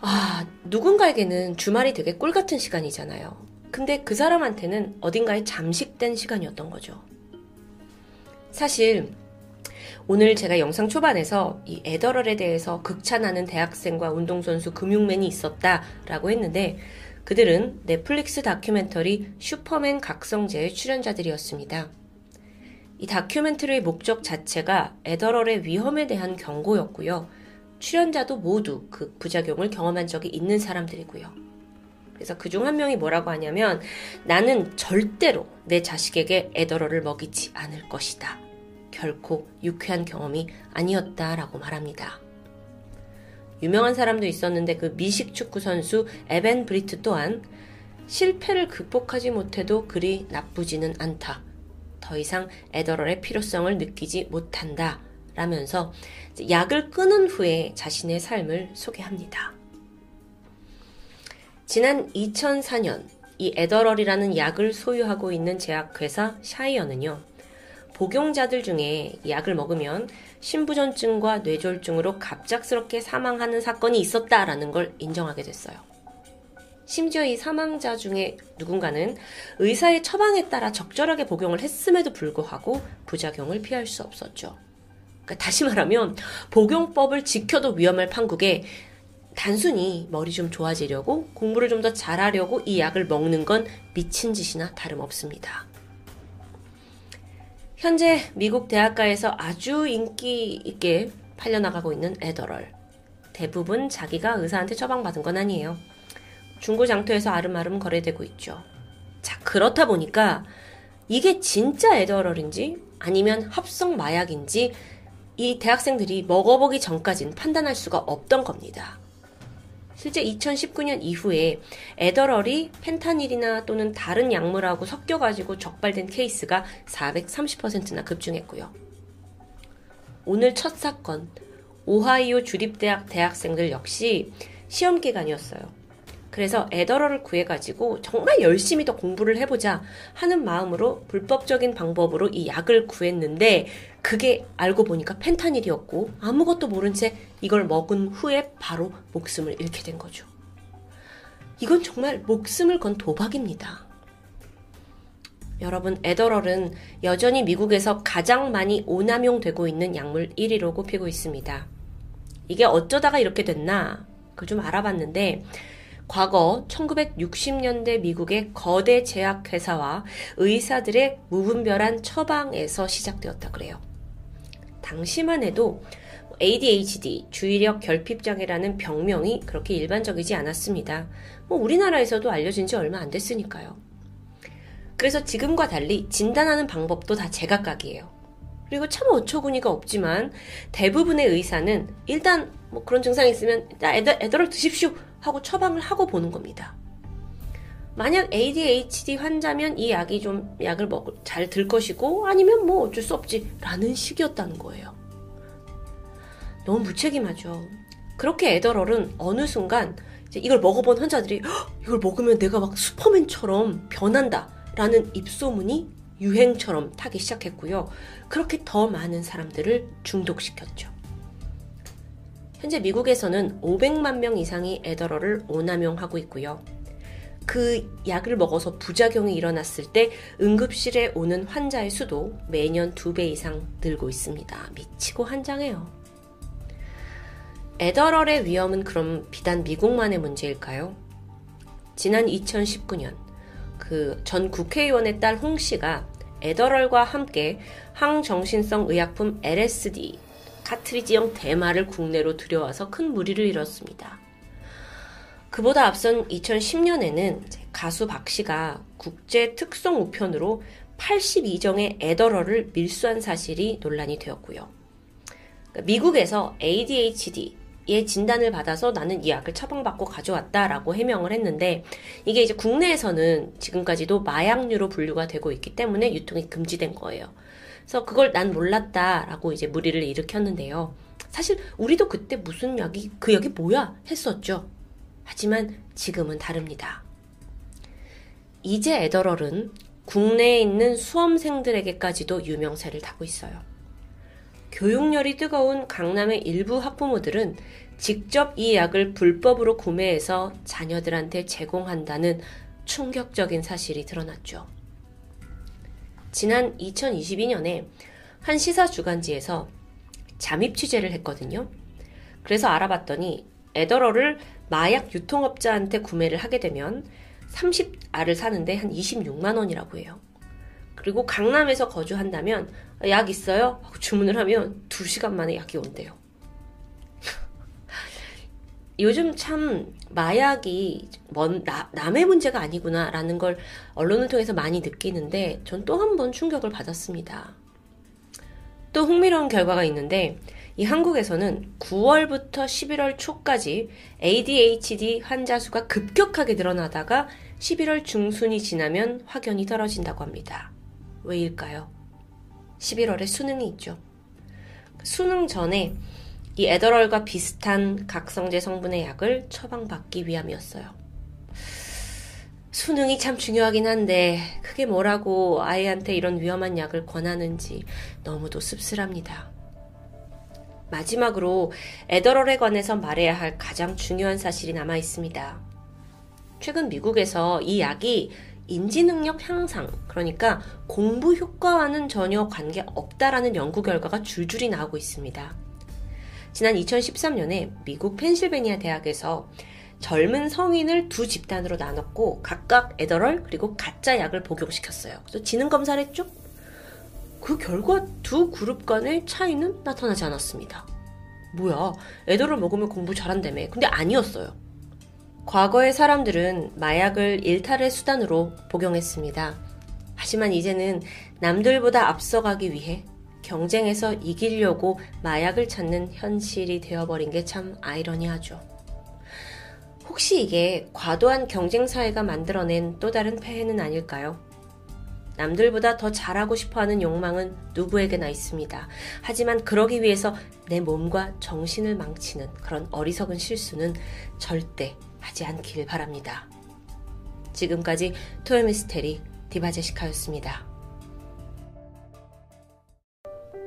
Speaker 1: 아, 누군가에게는 주말이 되게 꿀 같은 시간이잖아요. 근데 그 사람한테는 어딘가에 잠식된 시간이었던 거죠. 사실, 오늘 제가 영상 초반에서 이 에더럴에 대해서 극찬하는 대학생과 운동선수 금융맨이 있었다라고 했는데, 그들은 넷플릭스 다큐멘터리 슈퍼맨 각성제의 출연자들이었습니다. 이 다큐멘터리의 목적 자체가 에더럴의 위험에 대한 경고였고요. 출연자도 모두 그 부작용을 경험한 적이 있는 사람들이고요. 그래서 그 중 한 명이 뭐라고 하냐면 나는 절대로 내 자식에게 에더럴을 먹이지 않을 것이다. 결코 유쾌한 경험이 아니었다라고 말합니다. 유명한 사람도 있었는데 그 미식 축구 선수 에벤 브리트 또한 실패를 극복하지 못해도 그리 나쁘지는 않다. 더 이상 에더럴의 필요성을 느끼지 못한다. 라면서 약을 끊은 후에 자신의 삶을 소개합니다. 지난 2004년 이 에더럴이라는 약을 소유하고 있는 제약회사 샤이어는요. 복용자들 중에 약을 먹으면 신부전증과 뇌졸중으로 갑작스럽게 사망하는 사건이 있었다라는 걸 인정하게 됐어요. 심지어 이 사망자 중에 누군가는 의사의 처방에 따라 적절하게 복용을 했음에도 불구하고 부작용을 피할 수 없었죠. 그러니까 다시 말하면 복용법을 지켜도 위험할 판국에 단순히 머리 좀 좋아지려고 공부를 좀 더 잘하려고 이 약을 먹는 건 미친 짓이나 다름없습니다. 현재 미국 대학가에서 아주 인기 있게 팔려나가고 있는 에더럴. 대부분 자기가 의사한테 처방받은 건 아니에요. 중고 장터에서 아름아름 거래되고 있죠. 자, 그렇다 보니까 이게 진짜 에더럴인지 아니면 합성 마약인지 이 대학생들이 먹어보기 전까지는 판단할 수가 없던 겁니다. 실제 2019년 이후에 에더럴이 펜타닐이나 또는 다른 약물하고 섞여가지고 적발된 케이스가 430%나 급증했고요. 오늘 첫 사건, 오하이오 주립대학 대학생들 역시 시험 기간이었어요. 그래서 에더러를 구해가지고 정말 열심히 더 공부를 해보자 하는 마음으로 불법적인 방법으로 이 약을 구했는데 그게 알고 보니까 펜타닐이었고 아무것도 모른 채 이걸 먹은 후에 바로 목숨을 잃게 된 거죠. 이건 정말 목숨을 건 도박입니다. 여러분, 에더럴은 여전히 미국에서 가장 많이 오남용되고 있는 약물 1위로 꼽히고 있습니다. 이게 어쩌다가 이렇게 됐나? 그걸 좀 알아봤는데, 과거 1960년대 미국의 거대 제약회사와 의사들의 무분별한 처방에서 시작되었다 그래요. 당시만 해도 ADHD, 주의력 결핍장애라는 병명이 그렇게 일반적이지 않았습니다. 뭐 우리나라에서도 알려진 지 얼마 안 됐으니까요. 그래서 지금과 달리 진단하는 방법도 다 제각각이에요. 그리고 참 어처구니가 없지만 대부분의 의사는 일단 뭐 그런 증상이 있으면 애들, 애들을 드십시오 하고 처방을 하고 보는 겁니다. 만약 ADHD 환자면 이 약이 좀 약을 먹을 잘 들 것이고 아니면 뭐 어쩔 수 없지 라는 식이었다는 거예요. 너무 무책임하죠. 그렇게 에더럴은 어느 순간 이걸 먹어본 환자들이 이걸 먹으면 내가 막 슈퍼맨처럼 변한다 라는 입소문이 유행처럼 타기 시작했고요. 그렇게 더 많은 사람들을 중독시켰죠. 현재 미국에서는 500만 명 이상이 에더러를 오남용하고 있고요. 그 약을 먹어서 부작용이 일어났을 때 응급실에 오는 환자의 수도 매년 2배 이상 늘고 있습니다. 미치고 한장해요. 에더럴의 위험은 그럼 비단 미국만의 문제일까요? 지난 2019년 그 전 국회의원의 딸 홍 씨가 에더럴과 함께 항정신성 의약품 LSD 카트리지형 대마를 국내로 들여와서 큰 무리를 일었습니다. 그보다 앞선 2010년에는 가수 박 씨가 국제 특성 우편으로 82정의 에더러를 밀수한 사실이 논란이 되었고요. 그러니까 미국에서 ADHD의 진단을 받아서 나는 이 약을 처방받고 가져왔다라고 해명을 했는데 이게 이제 국내에서는 지금까지도 마약류로 분류가 되고 있기 때문에 유통이 금지된 거예요. 그래서 그걸 난 몰랐다라고 이제 무리를 일으켰는데요. 사실 우리도 그때 무슨 약이 그 약이 뭐야 했었죠. 하지만 지금은 다릅니다. 이제 에더럴은 국내에 있는 수험생들에게까지도 유명세를 타고 있어요. 교육열이 뜨거운 강남의 일부 학부모들은 직접 이 약을 불법으로 구매해서 자녀들한테 제공한다는 충격적인 사실이 드러났죠. 지난 2022년에 한 시사 주간지에서 잠입 취재를 했거든요. 그래서 알아봤더니 에더러를 마약 유통업자한테 구매를 하게 되면 30알을 사는데 한 26만 원이라고 해요. 그리고 강남에서 거주한다면 약 있어요? 주문을 하면 2시간 만에 약이 온대요. 요즘 참 마약이 먼, 나, 남의 문제가 아니구나라는 걸 언론을 통해서 많이 느끼는데 전 또 한 번 충격을 받았습니다. 또 흥미로운 결과가 있는데 이 한국에서는 9월부터 11월 초까지 ADHD 환자 수가 급격하게 늘어나다가 11월 중순이 지나면 확연히 떨어진다고 합니다. 왜일까요? 11월에 수능이 있죠. 수능 전에 이 에더럴과 비슷한 각성제 성분의 약을 처방받기 위함이었어요. 수능이 참 중요하긴 한데 그게 뭐라고 아이한테 이런 위험한 약을 권하는지 너무도 씁쓸합니다. 마지막으로 에더럴에 관해서 말해야 할 가장 중요한 사실이 남아 있습니다. 최근 미국에서 이 약이 인지 능력 향상, 그러니까 공부 효과와는 전혀 관계 없다라는 연구 결과가 줄줄이 나오고 있습니다. 지난 2013년에 미국 펜실베니아 대학에서 젊은 성인을 두 집단으로 나눴고 각각 에더럴 그리고 가짜 약을 복용시켰어요. 그래서 지능 검사를 했죠. 그 결과 두 그룹 간의 차이는 나타나지 않았습니다. 뭐야, 에더럴 먹으면 공부 잘한다며. 근데 아니었어요. 과거의 사람들은 마약을 일탈의 수단으로 복용했습니다. 하지만 이제는 남들보다 앞서가기 위해 경쟁에서 이기려고 마약을 찾는 현실이 되어버린 게 참 아이러니하죠. 혹시 이게 과도한 경쟁 사회가 만들어낸 또 다른 폐해는 아닐까요? 남들보다 더 잘하고 싶어 하는 욕망은 누구에게나 있습니다. 하지만 그러기 위해서 내 몸과 정신을 망치는 그런 어리석은 실수는 절대 하지 않길 바랍니다. 지금까지 토요미스테리 디바제시카였습니다.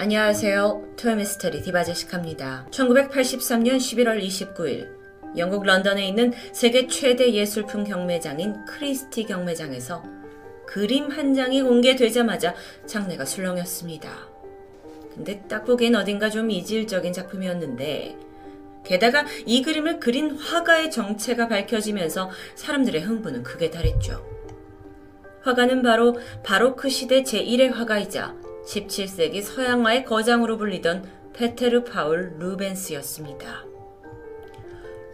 Speaker 1: 안녕하세요. 토요미스테리 디바제시카입니다. 1983년 11월 29일 영국 런던에 있는 세계 최대 예술품 경매장인 크리스티 경매장에서 그림 한 장이 공개되자마자 장내가 술렁였습니다. 근데 딱 보기엔 어딘가 좀 이질적인 작품이었는데 게다가 이 그림을 그린 화가의 정체가 밝혀지면서 사람들의 흥분은 크게 달했죠. 화가는 바로 바로크 시대 제1의 화가이자 17세기 서양화의 거장으로 불리던 페테르 파울 루벤스였습니다.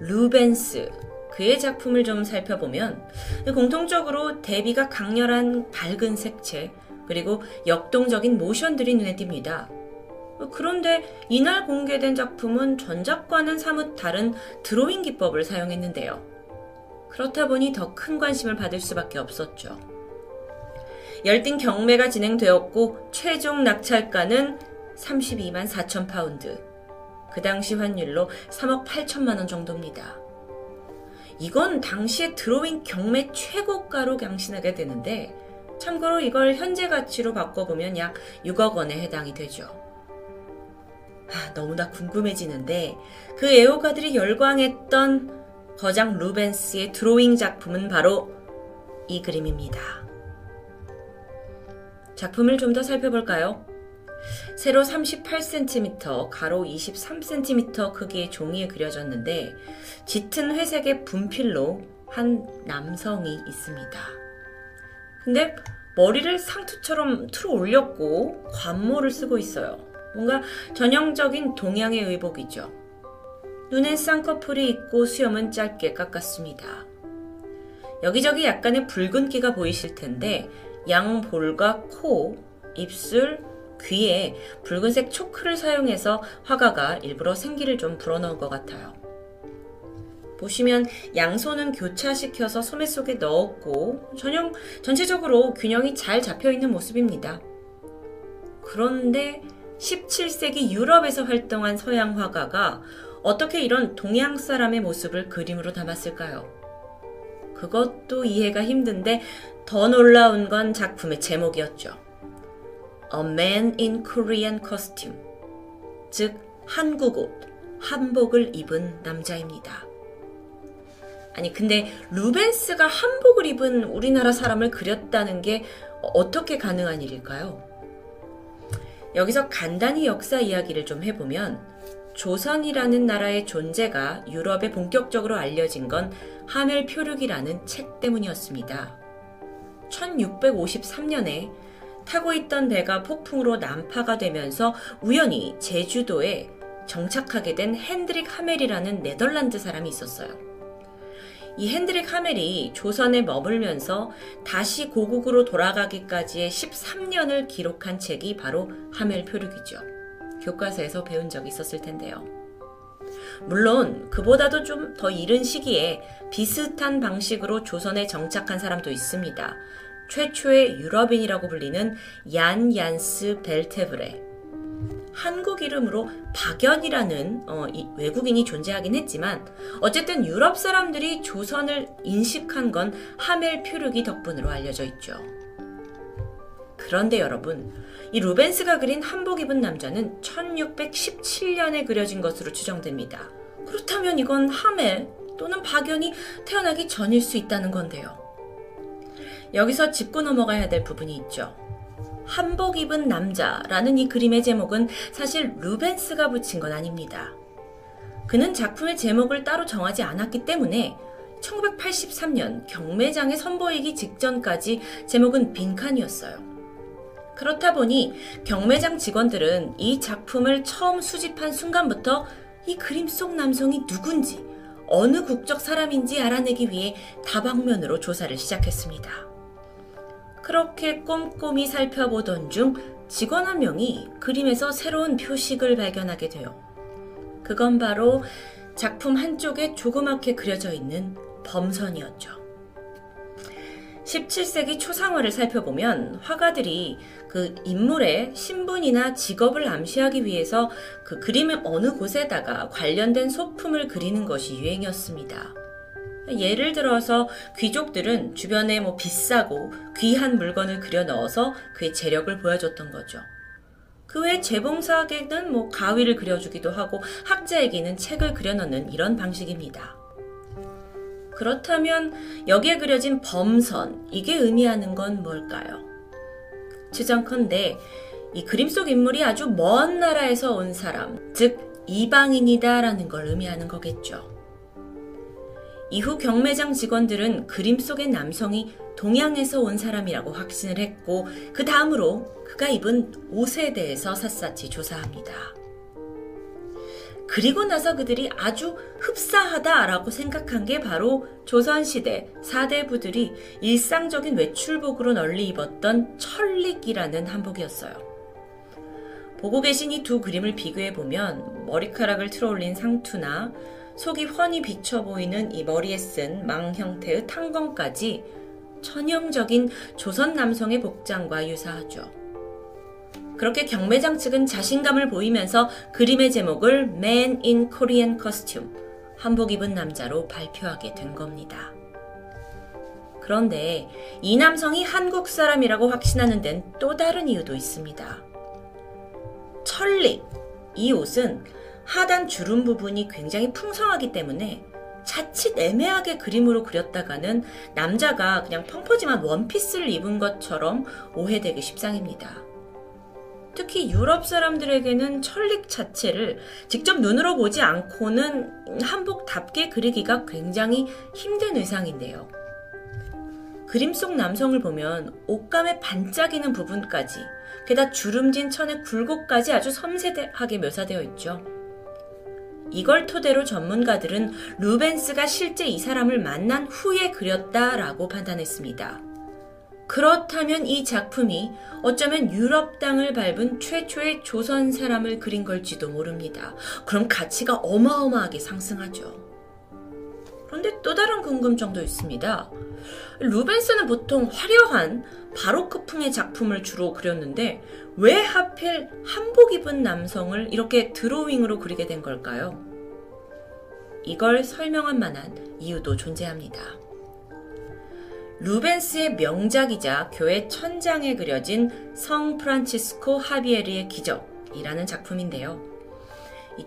Speaker 1: 루벤스 그의 작품을 좀 살펴보면 공통적으로 대비가 강렬한 밝은 색채 그리고 역동적인 모션들이 눈에 띕니다. 그런데 이날 공개된 작품은 전작과는 사뭇 다른 드로잉 기법을 사용했는데요. 그렇다 보니 더 큰 관심을 받을 수밖에 없었죠. 열띤 경매가 진행되었고 최종 낙찰가는 32만 4천 파운드. 그 당시 환율로 3억 8천만 원 정도입니다. 이건 당시의 드로잉 경매 최고가로 경신하게 되는데 참고로 이걸 현재 가치로 바꿔보면 약 6억 원에 해당이 되죠. 아, 너무나 궁금해지는데 그 애호가들이 열광했던 거장 루벤스의 드로잉 작품은 바로 이 그림입니다. 작품을 좀 더 살펴볼까요? 세로 38cm, 가로 23cm 크기의 종이에 그려졌는데 짙은 회색의 분필로 한 남성이 있습니다. 근데 머리를 상투처럼 틀어 올렸고 관모를 쓰고 있어요. 뭔가 전형적인 동양의 의복이죠. 눈엔 쌍꺼풀이 있고 수염은 짧게 깎았습니다. 여기저기 약간의 붉은기가 보이실 텐데 양볼과 코, 입술, 귀에 붉은색 초크를 사용해서 화가가 일부러 생기를 좀 불어넣은 것 같아요. 보시면 양손은 교차시켜서 소매 속에 넣었고 전형 전체적으로 균형이 잘 잡혀 있는 모습입니다. 그런데 17세기 유럽에서 활동한 서양 화가가 어떻게 이런 동양 사람의 모습을 그림으로 담았을까요? 그것도 이해가 힘든데 더 놀라운 건 작품의 제목이었죠. A Man in Korean Costume. 즉, 한국 옷, 한복을 입은 남자입니다. 아니, 근데 루벤스가 한복을 입은 우리나라 사람을 그렸다는 게 어떻게 가능한 일일까요? 여기서 간단히 역사 이야기를 좀 해보면 조선이라는 나라의 존재가 유럽에 본격적으로 알려진 건 하멜 표류기라는 책 때문이었습니다. 1653년에 타고 있던 배가 폭풍으로 난파가 되면서 우연히 제주도에 정착하게 된 핸드릭 하멜이라는 네덜란드 사람이 있었어요. 이 핸드릭 하멜이 조선에 머물면서 다시 고국으로 돌아가기까지의 13년을 기록한 책이 바로 하멜 표류기죠. 교과서에서 배운 적이 있었을 텐데요. 물론 그보다도 좀 더 이른 시기에 비슷한 방식으로 조선에 정착한 사람도 있습니다. 최초의 유럽인이라고 불리는 얀 얀스 벨테브레. 한국 이름으로 박연이라는 어, 외국인이 존재하긴 했지만 어쨌든 유럽 사람들이 조선을 인식한 건 하멜 표류기 덕분으로 알려져 있죠. 그런데 여러분, 이 루벤스가 그린 한복 입은 남자는 1617년에 그려진 것으로 추정됩니다. 그렇다면 이건 하멜 또는 박연이 태어나기 전일 수 있다는 건데요. 여기서 짚고 넘어가야 될 부분이 있죠. 한복 입은 남자라는 이 그림의 제목은 사실 루벤스가 붙인 건 아닙니다. 그는 작품의 제목을 따로 정하지 않았기 때문에 1983년 경매장에 선보이기 직전까지 제목은 빈칸이었어요. 그렇다 보니 경매장 직원들은 이 작품을 처음 수집한 순간부터 이 그림 속 남성이 누군지, 어느 국적 사람인지 알아내기 위해 다방면으로 조사를 시작했습니다. 그렇게 꼼꼼히 살펴보던 중 직원 한 명이 그림에서 새로운 표식을 발견하게 돼요. 그건 바로 작품 한쪽에 조그맣게 그려져 있는 범선이었죠. 17세기 초상화를 살펴보면 화가들이 그 인물의 신분이나 직업을 암시하기 위해서 그 그림의 어느 곳에다가 관련된 소품을 그리는 것이 유행이었습니다. 예를 들어서 귀족들은 주변에 뭐 비싸고 귀한 물건을 그려 넣어서 그의 재력을 보여줬던 거죠. 그 외 재봉사에게는 뭐 가위를 그려주기도 하고 학자에게는 책을 그려 넣는 이런 방식입니다. 그렇다면 여기에 그려진 범선, 이게 의미하는 건 뭘까요? 추정컨대 이 그림 속 인물이 아주 먼 나라에서 온 사람, 즉 이방인이다라는 걸 의미하는 거겠죠. 이후 경매장 직원들은 그림 속의 남성이 동양에서 온 사람이라고 확신을 했고 그 다음으로 그가 입은 옷에 대해서 샅샅이 조사합니다. 그리고 나서 그들이 아주 흡사하다라고 생각한 게 바로 조선시대 사대부들이 일상적인 외출복으로 널리 입었던 철릭이라는 한복이었어요. 보고 계신 이 두 그림을 비교해 보면 머리카락을 틀어올린 상투나 속이 훤히 비쳐 보이는 이 머리에 쓴 망 형태의 탄건까지 전형적인 조선 남성의 복장과 유사하죠. 그렇게 경매장 측은 자신감을 보이면서 그림의 제목을 Man in Korean Costume, 한복 입은 남자로 발표하게 된 겁니다. 그런데 이 남성이 한국 사람이라고 확신하는 데는 또 다른 이유도 있습니다. 철립, 이 옷은 하단 주름 부분이 굉장히 풍성하기 때문에 자칫 애매하게 그림으로 그렸다가는 남자가 그냥 펑퍼짐한 원피스를 입은 것처럼 오해되기 십상입니다. 특히 유럽 사람들에게는 철릭 자체를 직접 눈으로 보지 않고는 한복답게 그리기가 굉장히 힘든 의상인데요. 그림 속 남성을 보면 옷감에 반짝이는 부분까지, 게다 주름진 천의 굴곡까지 아주 섬세하게 묘사되어 있죠. 이걸 토대로 전문가들은 루벤스가 실제 이 사람을 만난 후에 그렸다라고 판단했습니다. 그렇다면 이 작품이 어쩌면 유럽 땅을 밟은 최초의 조선 사람을 그린 걸지도 모릅니다. 그럼 가치가 어마어마하게 상승하죠. 그런데 또 다른 궁금증도 있습니다. 루벤스는 보통 화려한 바로크풍의 작품을 주로 그렸는데 왜 하필 한복 입은 남성을 이렇게 드로잉으로 그리게 된 걸까요? 이걸 설명할 만한 이유도 존재합니다. 루벤스의 명작이자 교회 천장에 그려진 성 프란치스코 하비에르의 기적이라는 작품인데요.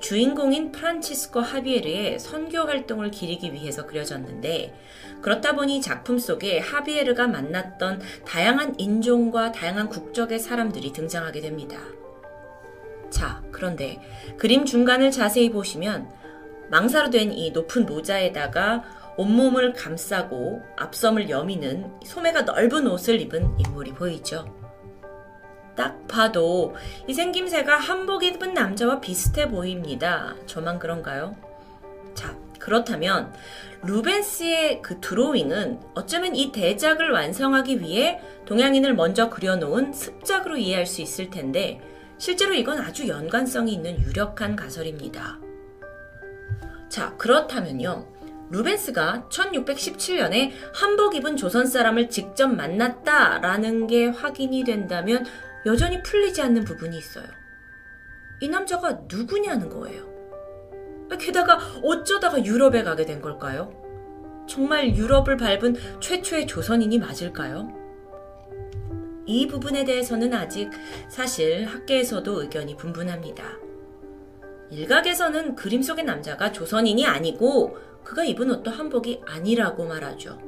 Speaker 1: 주인공인 프란치스코 하비에르의 선교 활동을 기리기 위해서 그려졌는데 그렇다 보니 작품 속에 하비에르가 만났던 다양한 인종과 다양한 국적의 사람들이 등장하게 됩니다. 자, 그런데 그림 중간을 자세히 보시면 망사로 된 이 높은 모자에다가 온몸을 감싸고 앞섬을 여미는 소매가 넓은 옷을 입은 인물이 보이죠. 딱 봐도 이 생김새가 한복 입은 남자와 비슷해 보입니다. 저만 그런가요? 자, 그렇다면 루벤스의 그 드로잉은 어쩌면 이 대작을 완성하기 위해 동양인을 먼저 그려놓은 습작으로 이해할 수 있을 텐데 실제로 이건 아주 연관성이 있는 유력한 가설입니다. 자, 그렇다면요. 루벤스가 1617년에 한복 입은 조선 사람을 직접 만났다라는 게 확인이 된다면 여전히 풀리지 않는 부분이 있어요. 이 남자가 누구냐는 거예요. 게다가 어쩌다가 유럽에 가게 된 걸까요? 정말 유럽을 밟은 최초의 조선인이 맞을까요? 이 부분에 대해서는 아직 사실 학계에서도 의견이 분분합니다. 일각에서는 그림 속의 남자가 조선인이 아니고 그가 입은 옷도 한복이 아니라고 말하죠.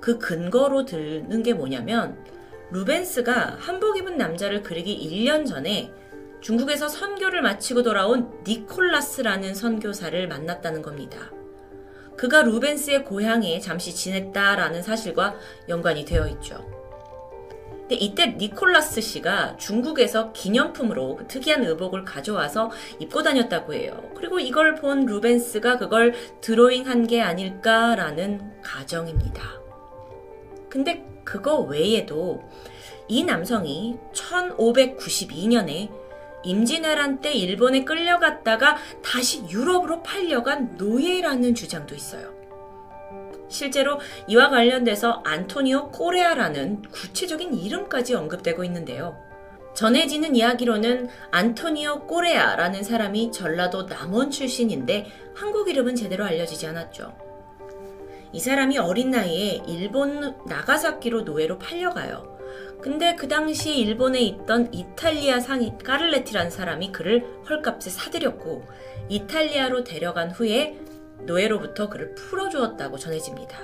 Speaker 1: 그 근거로 드는 게 뭐냐면 루벤스가 한복 입은 남자를 그리기 1년 전에 중국에서 선교를 마치고 돌아온 니콜라스라는 선교사를 만났다는 겁니다. 그가 루벤스의 고향에 잠시 지냈다라는 사실과 연관이 되어 있죠. 근데 이때 니콜라스 씨가 중국에서 기념품으로 그 특이한 의복을 가져와서 입고 다녔다고 해요. 그리고 이걸 본 루벤스가 그걸 드로잉한 게 아닐까라는 가정입니다. 근데 그거 외에도 이 남성이 1592년에 임진왜란 때 일본에 끌려갔다가 다시 유럽으로 팔려간 노예라는 주장도 있어요. 실제로 이와 관련돼서 안토니오 코레아라는 구체적인 이름까지 언급되고 있는데요. 전해지는 이야기로는 안토니오 꼬레아라는 사람이 전라도 남원 출신인데 한국 이름은 제대로 알려지지 않았죠. 이 사람이 어린 나이에 일본 나가사키로 노예로 팔려가요. 근데 그 당시 일본에 있던 이탈리아 상인 까를레티라는 사람이 그를 헐값에 사들였고 이탈리아로 데려간 후에 노예로부터 그를 풀어주었다고 전해집니다.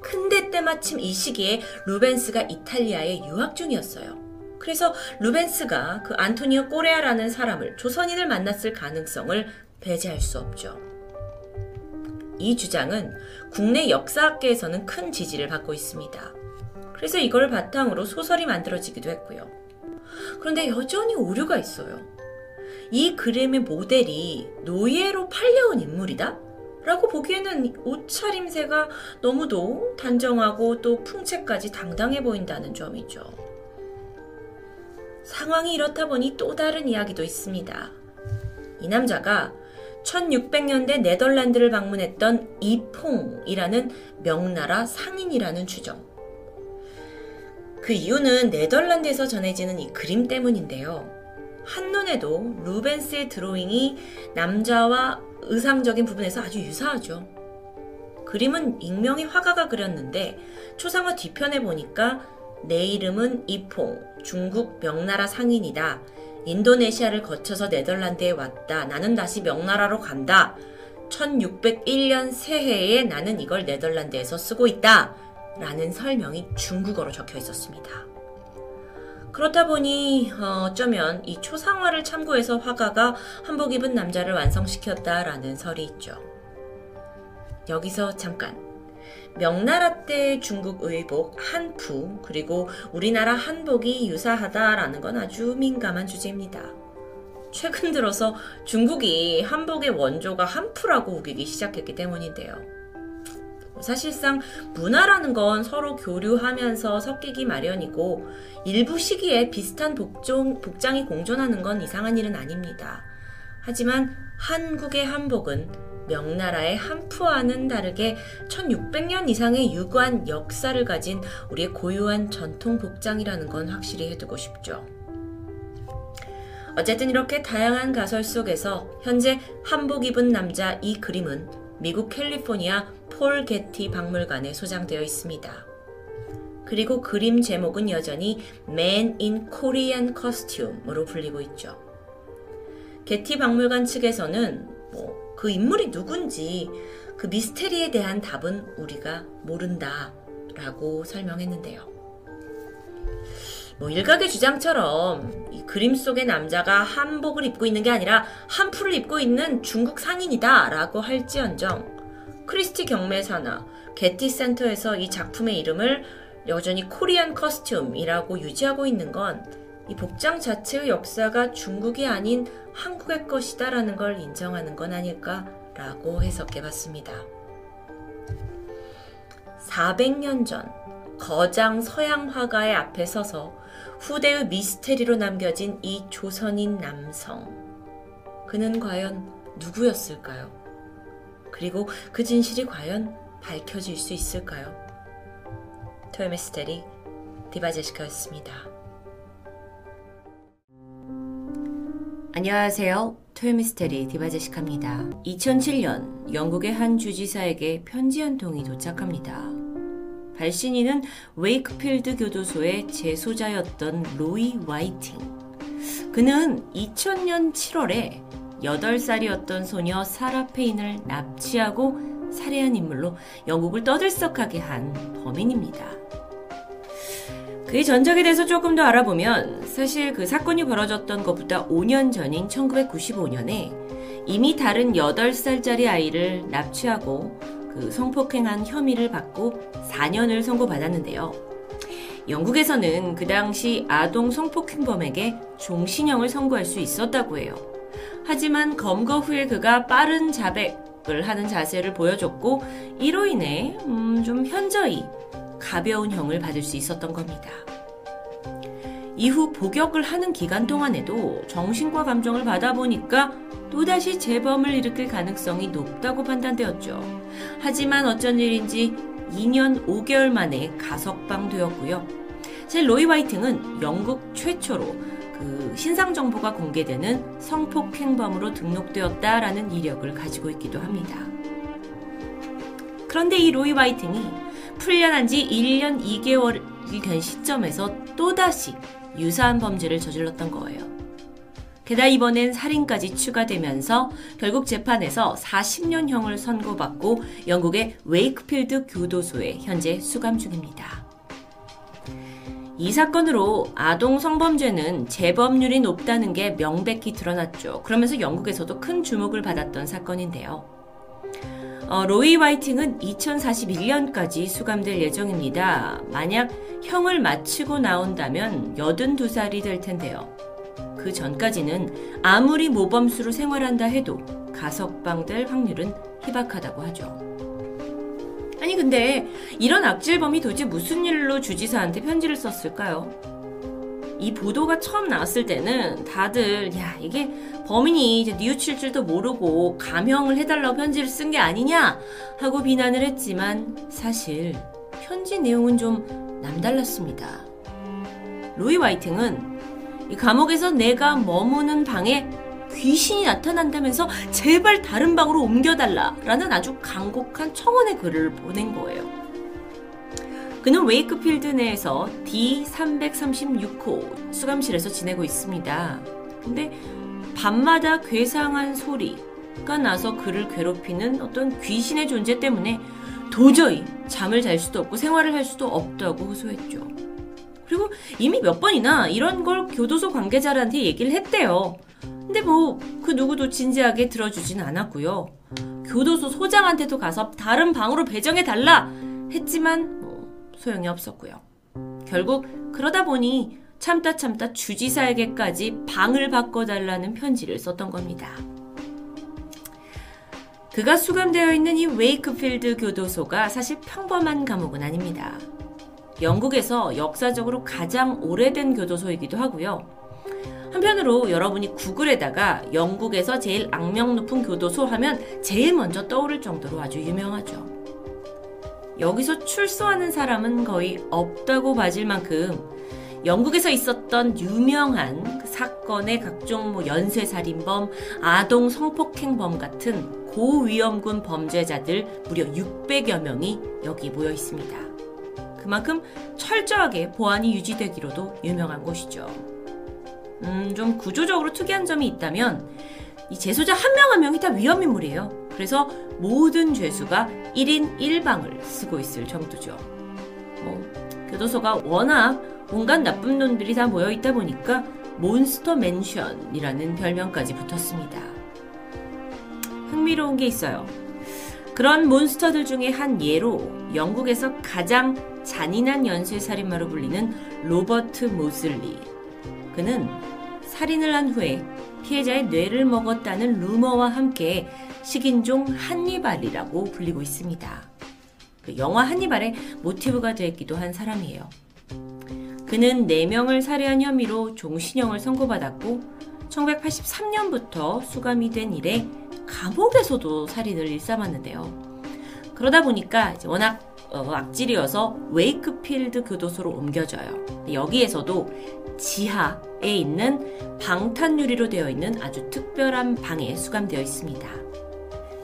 Speaker 1: 근데 때마침 이 시기에 루벤스가 이탈리아에 유학 중이었어요. 그래서 루벤스가 그 안토니오 꼬레아라는 사람을 조선인을 만났을 가능성을 배제할 수 없죠. 이 주장은 국내 역사학계에서는 큰 지지를 받고 있습니다. 그래서 이걸 바탕으로 소설이 만들어지기도 했고요. 그런데 여전히 오류가 있어요. 이 그림의 모델이 노예로 팔려온 인물이다? 라고 보기에는 옷차림새가 너무도 단정하고 또 풍채까지 당당해 보인다는 점이죠. 상황이 이렇다 보니 또 다른 이야기도 있습니다. 이 남자가 1600년대 네덜란드를 방문했던 이퐁이라는 명나라 상인이라는 추정. 그 이유는 네덜란드에서 전해지는 이 그림 때문인데요. 한눈에도 루벤스의 드로잉이 남자와 의상적인 부분에서 아주 유사하죠. 그림은 익명의 화가가 그렸는데 초상화 뒤편에 보니까 내 이름은 이퐁, 중국 명나라 상인이다. 인도네시아를 거쳐서 네덜란드에 왔다. 나는 다시 명나라로 간다. 1601년 새해에 나는 이걸 네덜란드에서 쓰고 있다. 라는 설명이 중국어로 적혀 있었습니다. 그렇다 보니 어, 어쩌면 이 초상화를 참고해서 화가가 한복 입은 남자를 완성시켰다라는 설이 있죠. 여기서 잠깐 명나라 때 중국 의복 한푸 그리고 우리나라 한복이 유사하다라는 건 아주 민감한 주제입니다. 최근 들어서 중국이 한복의 원조가 한푸라고 우기기 시작했기 때문인데요. 사실상 문화라는 건 서로 교류하면서 섞이기 마련이고 일부 시기에 비슷한 복종, 복장이 공존하는 건 이상한 일은 아닙니다. 하지만 한국의 한복은 명나라의 한푸와는 다르게 1600년 이상의 유구한 역사를 가진 우리의 고유한 전통 복장이라는 건 확실히 해두고 싶죠. 어쨌든 이렇게 다양한 가설 속에서 현재 한복 입은 남자 이 그림은 미국 캘리포니아 폴 게티 박물관에 소장되어 있습니다. 그리고 그림 제목은 여전히 Man in Korean Costume으로 불리고 있죠. 게티 박물관 측에서는 뭐 그 인물이 누군지 그 미스테리에 대한 답은 우리가 모른다 라고 설명했는데요. 뭐 일각의 주장처럼 이 그림 속의 남자가 한복을 입고 있는 게 아니라 한풀을 입고 있는 중국 상인이다 라고 할지언정 크리스티 경매사나 게티 센터에서 이 작품의 이름을 여전히 코리안 커스튬이라고 유지하고 있는 건 이 복장 자체의 역사가 중국이 아닌 한국의 것이다라는 걸 인정하는 건 아닐까라고 해석해 봤습니다. 400년 전 거장 서양 화가의 앞에 서서 후대의 미스테리로 남겨진 이 조선인 남성. 그는 과연 누구였을까요? 그리고 그 진실이 과연 밝혀질 수 있을까요? 토요미스테리 디바제시카였습니다. 안녕하세요. 토요미스테리 디바제시카입니다. 2007년 영국의 한 주지사에게 편지 한 통이 도착합니다. 발신인은 웨이크필드 교도소의 재소자였던 로이 와이팅. 그는 2000년 7월에 8살이었던 소녀 사라 페인을 납치하고 살해한 인물로 영국을 떠들썩하게 한 범인입니다. 그의 전적에 대해서 조금 더 알아보면 사실 그 사건이 벌어졌던 것보다 5년 전인 1995년에 이미 다른 8살짜리 아이를 납치하고 그 성폭행한 혐의를 받고 4년을 선고받았는데요. 영국에서는 그 당시 아동 성폭행범에게 종신형을 선고할 수 있었다고 해요. 하지만 검거 후에 그가 빠른 자백을 하는 자세를 보여줬고 이로 인해 음, 좀 현저히 가벼운 형을 받을 수 있었던 겁니다. 이후 복역을 하는 기간 동안에도 정신과 감정을 받아보니까 또다시 재범을 일으킬 가능성이 높다고 판단되었죠. 하지만 어쩐 일인지 2년 5개월 만에 가석방되었고요. 제 로이 화이팅은 영국 최초로 그 신상 정보가 공개되는 성폭행범으로 등록되었다라는 이력을 가지고 있기도 합니다. 그런데 이 로이 화이팅이 풀려난 지 1년 2개월이 된 시점에서 또다시 유사한 범죄를 저질렀던 거예요. 게다가 이번엔 살인까지 추가되면서 결국 재판에서 40년형을 선고받고 영국의 웨이크필드 교도소에 현재 수감 중입니다. 이 사건으로 아동 성범죄는 재범률이 높다는 게 명백히 드러났죠. 그러면서 영국에서도 큰 주목을 받았던 사건인데요. 어, 로이 화이팅은 2041년까지 수감될 예정입니다. 만약 형을 마치고 나온다면 82살이 될 텐데요. 그 전까지는 아무리 모범수로 생활한다 해도 가석방 될 확률은 희박하다고 하죠. 아니 근데 이런 악질범이 도대체 무슨 일로 주지사한테 편지를 썼을까요? 이 보도가 처음 나왔을 때는 다들 야 이게 범인이 이제 뉘우칠 줄도 모르고 감형을 해달라고 편지를 쓴 게 아니냐 하고 비난을 했지만 사실 편지 내용은 좀 남달랐습니다. 로이 화이팅은 이 감옥에서 내가 머무는 방에 귀신이 나타난다면서 제발 다른 방으로 옮겨달라라는 아주 간곡한 청원의 글을 보낸 거예요. 그는 웨이크필드 내에서 D336호 수감실에서 지내고 있습니다. 근데 밤마다 괴상한 소리가 나서 그를 괴롭히는 어떤 귀신의 존재 때문에 도저히 잠을 잘 수도 없고 생활을 할 수도 없다고 호소했죠. 그리고 이미 몇 번이나 이런 걸 교도소 관계자한테 얘기를 했대요. 근데 뭐 그 누구도 진지하게 들어주진 않았고요. 교도소 소장한테도 가서 다른 방으로 배정해 달라 했지만 뭐 소용이 없었고요. 결국 그러다 보니 참다 참다 주지사에게까지 방을 바꿔달라는 편지를 썼던 겁니다. 그가 수감되어 있는 이 웨이크필드 교도소가 사실 평범한 감옥은 아닙니다. 영국에서 역사적으로 가장 오래된 교도소이기도 하고요. 한편으로 여러분이 구글에다가 영국에서 제일 악명 높은 교도소 하면 제일 먼저 떠오를 정도로 아주 유명하죠. 여기서 출소하는 사람은 거의 없다고 봐질 만큼 영국에서 있었던 유명한 그 사건의 각종 뭐 연쇄살인범, 아동 성폭행범 같은 고위험군 범죄자들 무려 600여 명이 여기 모여 있습니다. 그만큼 철저하게 보안이 유지되기로도 유명한 곳이죠. 음, 좀 구조적으로 특이한 점이 있다면 이 재소자 한 명 한 명이 다 위험인물이에요. 그래서 모든 죄수가 1인 1방을 쓰고 있을 정도죠. 뭐, 교도소가 워낙 온갖 나쁜 놈들이 다 모여 있다 보니까 몬스터 맨션이라는 별명까지 붙었습니다. 흥미로운 게 있어요. 그런 몬스터들 중에 한 예로 영국에서 가장 잔인한 연쇄살인마로 불리는 로버트 모슬리. 그는 살인을 한 후에 피해자의 뇌를 먹었다는 루머와 함께 식인종 한니발이라고 불리고 있습니다. 그 영화 한니발의 모티브가 되기도 한 사람이에요. 그는 4명을 살해한 혐의로 종신형을 선고받았고 1983년부터 수감이 된 이래 감옥에서도 살인을 일삼았는데요. 그러다 보니까 워낙 어, 악질이어서 웨이크필드 교도소로 옮겨져요. 여기에서도 지하에 있는 방탄유리로 되어 있는 아주 특별한 방에 수감되어 있습니다.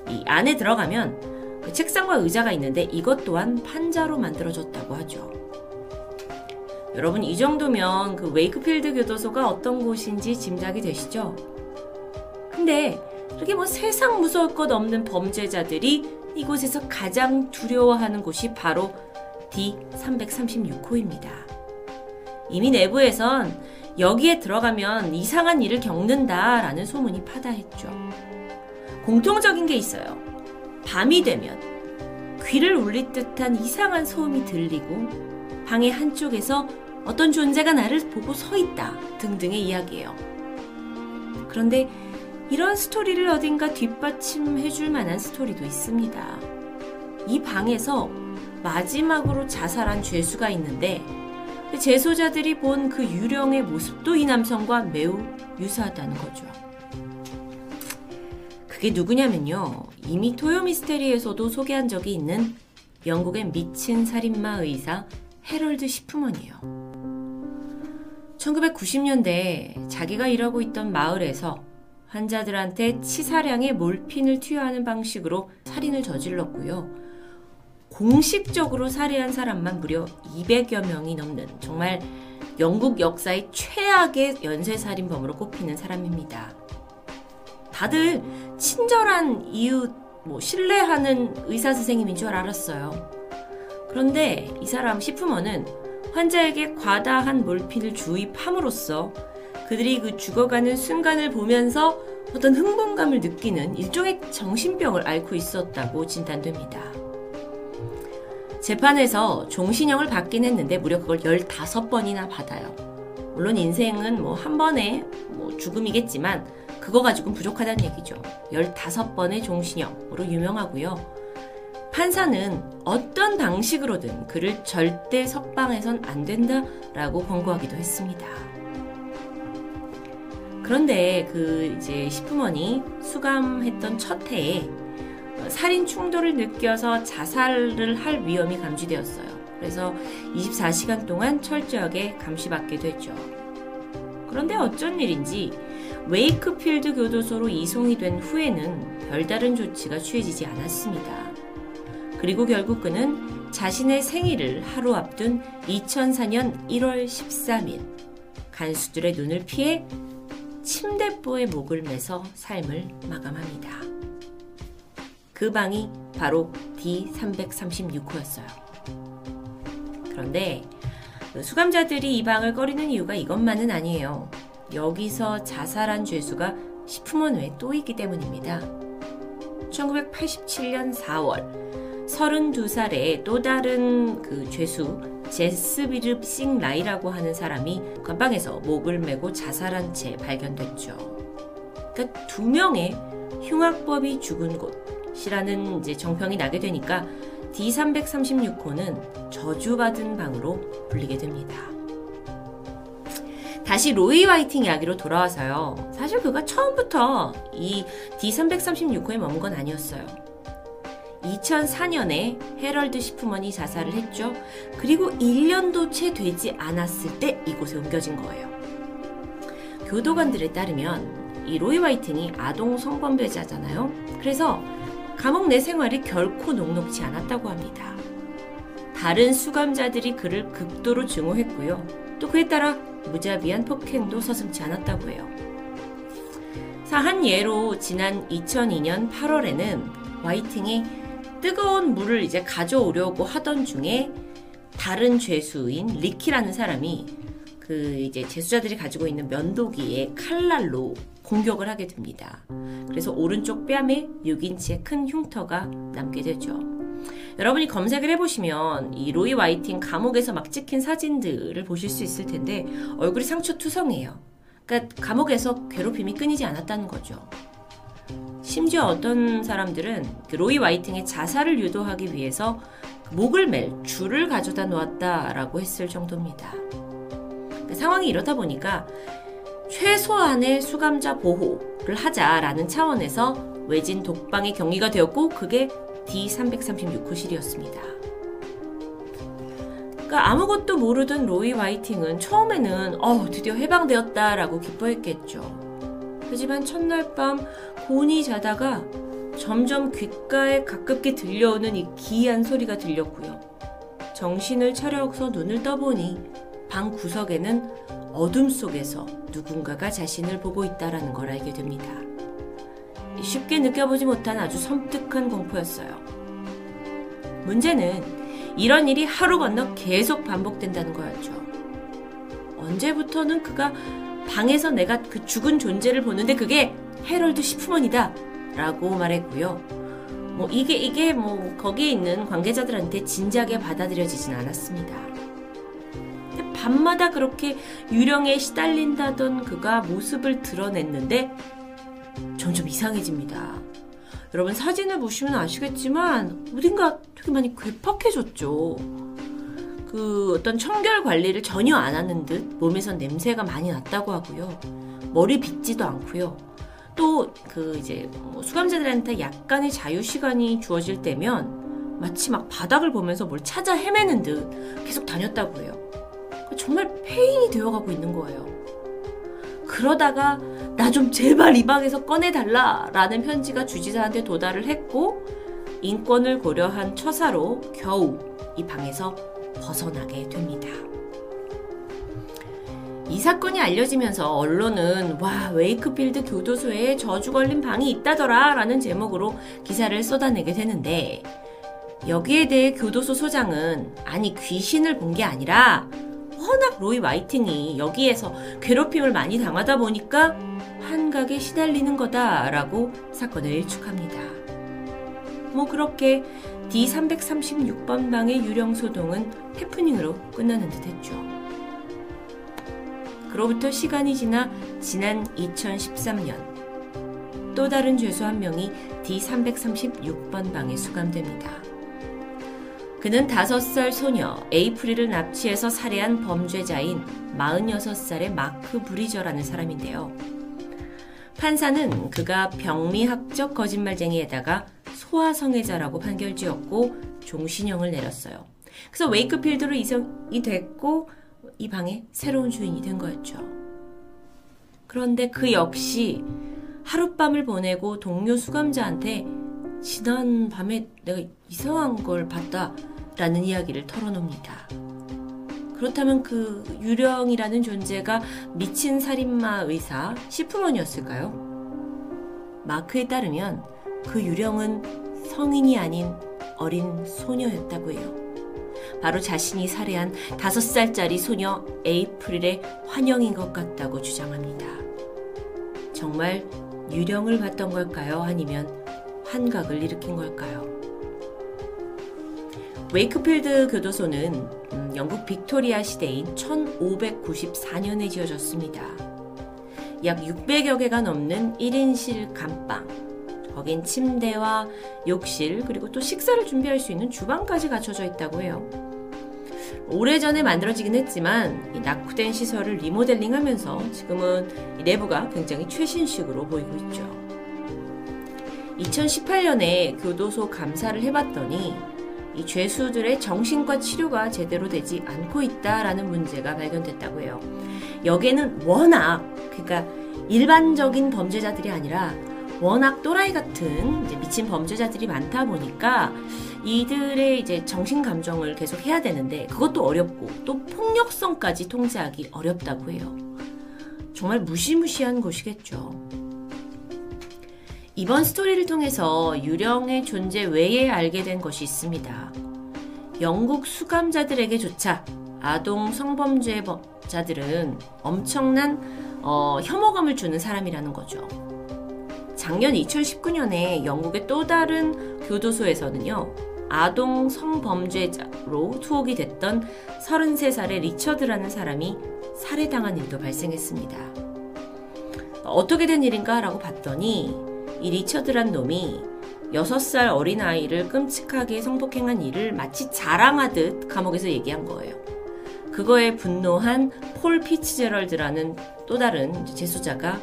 Speaker 1: 이 안에 들어가면 그 책상과 의자가 있는데 이것 또한 판자로 만들어졌다고 하죠. 여러분 이 정도면 그 웨이크필드 교도소가 어떤 곳인지 짐작이 되시죠? 근데 그렇게 뭐 세상 무서울 것 없는 범죄자들이 이곳에서 가장 두려워하는 곳이 바로 D336호입니다. 이미 내부에선 여기에 들어가면 이상한 일을 겪는다라는 소문이 파다했죠. 공통적인 게 있어요. 밤이 되면 귀를 울릴 듯한 이상한 소음이 들리고 방의 한쪽에서 어떤 존재가 나를 보고 서 있다 등등의 이야기예요. 그런데 이런 스토리를 어딘가 뒷받침해 줄 만한 스토리도 있습니다. 이 방에서 마지막으로 자살한 죄수가 있는데 재소자들이 본 그 유령의 모습도 이 남성과 매우 유사하다는 거죠. 그게 누구냐면요. 이미 토요 미스테리에서도 소개한 적이 있는 영국의 미친 살인마 의사 헤럴드 시프먼이에요. 1990년대 자기가 일하고 있던 마을에서 환자들한테 치사량의 몰핀을 투여하는 방식으로 살인을 저질렀고요. 공식적으로 살해한 사람만 무려 200여 명이 넘는 정말 영국 역사의 최악의 연쇄살인범으로 꼽히는 사람입니다. 다들 친절한 이웃, 뭐 신뢰하는 의사 선생님인 줄 알았어요. 그런데 이 사람 시프먼은 환자에게 과다한 몰핀을 주입함으로써 그들이 그 죽어가는 순간을 보면서 어떤 흥분감을 느끼는 일종의 정신병을 앓고 있었다고 진단됩니다. 재판에서 종신형을 받긴 했는데 무려 그걸 15번이나 받아요. 물론 인생은 뭐 한 번에 뭐 죽음이겠지만 그거 가지고는 부족하다는 얘기죠. 15번의 종신형으로 유명하고요. 판사는 어떤 방식으로든 그를 절대 석방해선 안 된다라고 권고하기도 했습니다. 그런데 그 이제 시프머니 수감했던 첫 해에 살인 충돌을 느껴서 자살을 할 위험이 감지되었어요. 그래서 24시간 동안 철저하게 감시받게 됐죠. 그런데 어쩐 일인지 웨이크필드 교도소로 이송이 된 후에는 별다른 조치가 취해지지 않았습니다. 그리고 결국 그는 자신의 생일을 하루 앞둔 2004년 1월 13일 간수들의 눈을 피해 침대보에 목을 매서 삶을 마감합니다. 그 방이 바로 D336호였어요. 그런데 그 수감자들이 이 방을 꺼리는 이유가 이것만은 아니에요. 여기서 자살한 죄수가 시프먼 외에 또 있기 때문입니다. 1987년 4월 32살의 또 다른 그 죄수 제스비르 싱라이라고 하는 사람이 건방에서 목을 메고 자살한 채 발견됐죠. 그러니까 두 명의 흉악법이 죽은 곳이라는 이제 정평이 나게 되니까 D336호는 저주받은 방으로 불리게 됩니다. 다시 로이 화이팅 이야기로 돌아와서요. 사실 그가 처음부터 이 D336호에 머문 건 아니었어요. 2004년에 헤럴드 시프먼이 자살을 했죠. 그리고 1년도 채 되지 않았을 때 이곳에 옮겨진 거예요. 교도관들에 따르면 이 로이 화이팅이 아동 성범죄자잖아요. 그래서 감옥 내 생활이 결코 녹록지 않았다고 합니다. 다른 수감자들이 그를 극도로 증오했고요. 또 그에 따라 무자비한 폭행도 서슴지 않았다고 해요. 한 예로 지난 2002년 8월에는 화이팅이 뜨거운 물을 이제 가져오려고 하던 중에 다른 죄수인 리키라는 사람이 그 이제 죄수자들이 가지고 있는 면도기에 칼날로 공격을 하게 됩니다. 그래서 오른쪽 뺨에 6인치의 큰 흉터가 남게 되죠. 여러분이 검색을 해보시면 이 로이 와이팅 감옥에서 막 찍힌 사진들을 보실 수 있을 텐데 얼굴이 상처 투성이에요. 그러니까 감옥에서 괴롭힘이 끊이지 않았다는 거죠. 심지어 어떤 사람들은 그 로이 와이팅의 자살을 유도하기 위해서 목을 맬 줄을 가져다 놓았다라고 했을 정도입니다. 그 상황이 이렇다 보니까 최소한의 수감자 보호를 하자라는 차원에서 외진 독방이 경위가 되었고 그게 D336호실이었습니다. 그러니까 아무것도 모르던 로이 화이팅은 처음에는 어, 드디어 해방되었다라고 기뻐했겠죠. 하지만 첫날 밤 곤히 자다가 점점 귓가에 가깝게 들려오는 이 기이한 소리가 들렸고요. 정신을 차려서 눈을 떠보니 방 구석에는 어둠 속에서 누군가가 자신을 보고 있다라는 걸 알게 됩니다. 쉽게 느껴보지 못한 아주 섬뜩한 공포였어요. 문제는 이런 일이 하루 건너 계속 반복된다는 거였죠. 언제부터는 그가 방에서 내가 그 죽은 존재를 보는데 그게 헤럴드 시프먼이다 라고 말했고요. 뭐 이게 이게 뭐 거기에 있는 관계자들한테 진지하게 받아들여지진 않았습니다. 밤마다 그렇게 유령에 시달린다던 그가 모습을 드러냈는데 점점 이상해집니다. 여러분 사진을 보시면 아시겠지만 어딘가 되게 많이 괴팍해졌죠. 그 어떤 청결 관리를 전혀 안 하는 듯 몸에선 냄새가 많이 났다고 하고요. 머리 빗지도 않고요. 또 그 이제 뭐 수감자들한테 약간의 자유 시간이 주어질 때면 마치 막 바닥을 보면서 뭘 찾아 헤매는 듯 계속 다녔다고 해요. 정말 폐인이 되어가고 있는 거예요. 그러다가 나 좀 제발 이 방에서 꺼내달라 라는 편지가 주지사한테 도달을 했고 인권을 고려한 처사로 겨우 이 방에서 벗어나게 됩니다. 이 사건이 알려지면서 언론은 와 웨이크필드 교도소에 저주 걸린 방이 있다더라 라는 제목으로 기사를 쏟아내게 되는데 여기에 대해 교도소 소장은 아니 귀신을 본 게 아니라 워낙 로이 와이팅이 여기에서 괴롭힘을 많이 당하다 보니까 환각에 시달리는 거다라고 사건을 일축합니다. 뭐 그렇게 D336번 방의 유령 소동은 해프닝으로 끝나는 듯 했죠. 그로부터 시간이 지나 지난 2013년 또 다른 죄수 한 명이 D336번 방에 수감됩니다. 그는 5살 소녀 에이프릴을 납치해서 살해한 범죄자인 46살의 마크 브리저라는 사람인데요. 판사는 그가 병리학적 거짓말쟁이에다가 소아성애자라고 판결 지었고 종신형을 내렸어요. 그래서 웨이크필드로 이성이 됐고 이 방의 새로운 주인이 된 거였죠. 그런데 그 역시 하룻밤을 보내고 동료 수감자한테 지난 밤에 내가 이상한 걸 봤다 라는 이야기를 털어놉니다. 그렇다면 그 유령이라는 존재가 미친 살인마 의사 시프먼이었을까요? 마크에 따르면 그 유령은 성인이 아닌 어린 소녀였다고 해요. 바로 자신이 살해한 다섯 살짜리 소녀 에이프릴의 환영인 것 같다고 주장합니다. 정말 유령을 봤던 걸까요? 아니면 환각을 일으킨 걸까요? 웨이크필드 교도소는 음, 영국 빅토리아 시대인 1594년에 지어졌습니다. 약 600여 개가 넘는 1인실 감방, 거긴 침대와 욕실, 그리고 또 식사를 준비할 수 있는 주방까지 갖춰져 있다고 해요. 오래전에 만들어지긴 했지만 낙후된 시설을 리모델링 하면서 지금은 내부가 굉장히 최신식으로 보이고 있죠. 2018년에 교도소 감사를 해봤더니 이 죄수들의 정신과 치료가 제대로 되지 않고 있다라는 문제가 발견됐다고 해요. 여기에는 워낙 그러니까 일반적인 범죄자들이 아니라 워낙 또라이 같은 미친 범죄자들이 많다 보니까 이들의 이제 정신 감정을 계속 해야 되는데 그것도 어렵고 또 폭력성까지 통제하기 어렵다고 해요. 정말 무시무시한 곳이겠죠. 이번 스토리를 통해서 유령의 존재 외에 알게 된 것이 있습니다. 영국 수감자들에게조차 아동 성범죄자들은 엄청난 어, 혐오감을 주는 사람이라는 거죠. 작년 2019년에 영국의 또 다른 교도소에서는요, 아동 성범죄자로 투옥이 됐던 33살의 리처드라는 사람이 살해당한 일도 발생했습니다. 어떻게 된 일인가 라고 봤더니 이 리처드란 놈이 6살 어린아이를 끔찍하게 성폭행한 일을 마치 자랑하듯 감옥에서 얘기한 거예요. 그거에 분노한 폴 피츠제럴드라는 또 다른 재수자가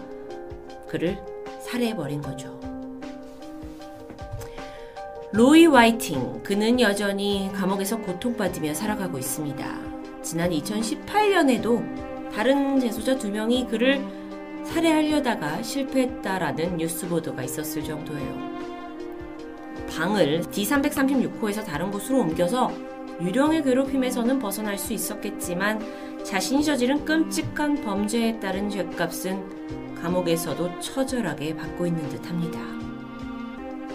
Speaker 1: 그를 살해해버린 거죠. 로이 화이팅, 그는 여전히 감옥에서 고통받으며 살아가고 있습니다. 지난 2018년에도 다른 재소자 두 명이 그를 살해하려다가 실패했다라는 뉴스 보도가 있었을 정도예요. 방을 D336호에서 다른 곳으로 옮겨서 유령의 괴롭힘에서는 벗어날 수 있었겠지만 자신이 저지른 끔찍한 범죄에 따른 죄값은 감옥에서도 처절하게 받고 있는 듯 합니다.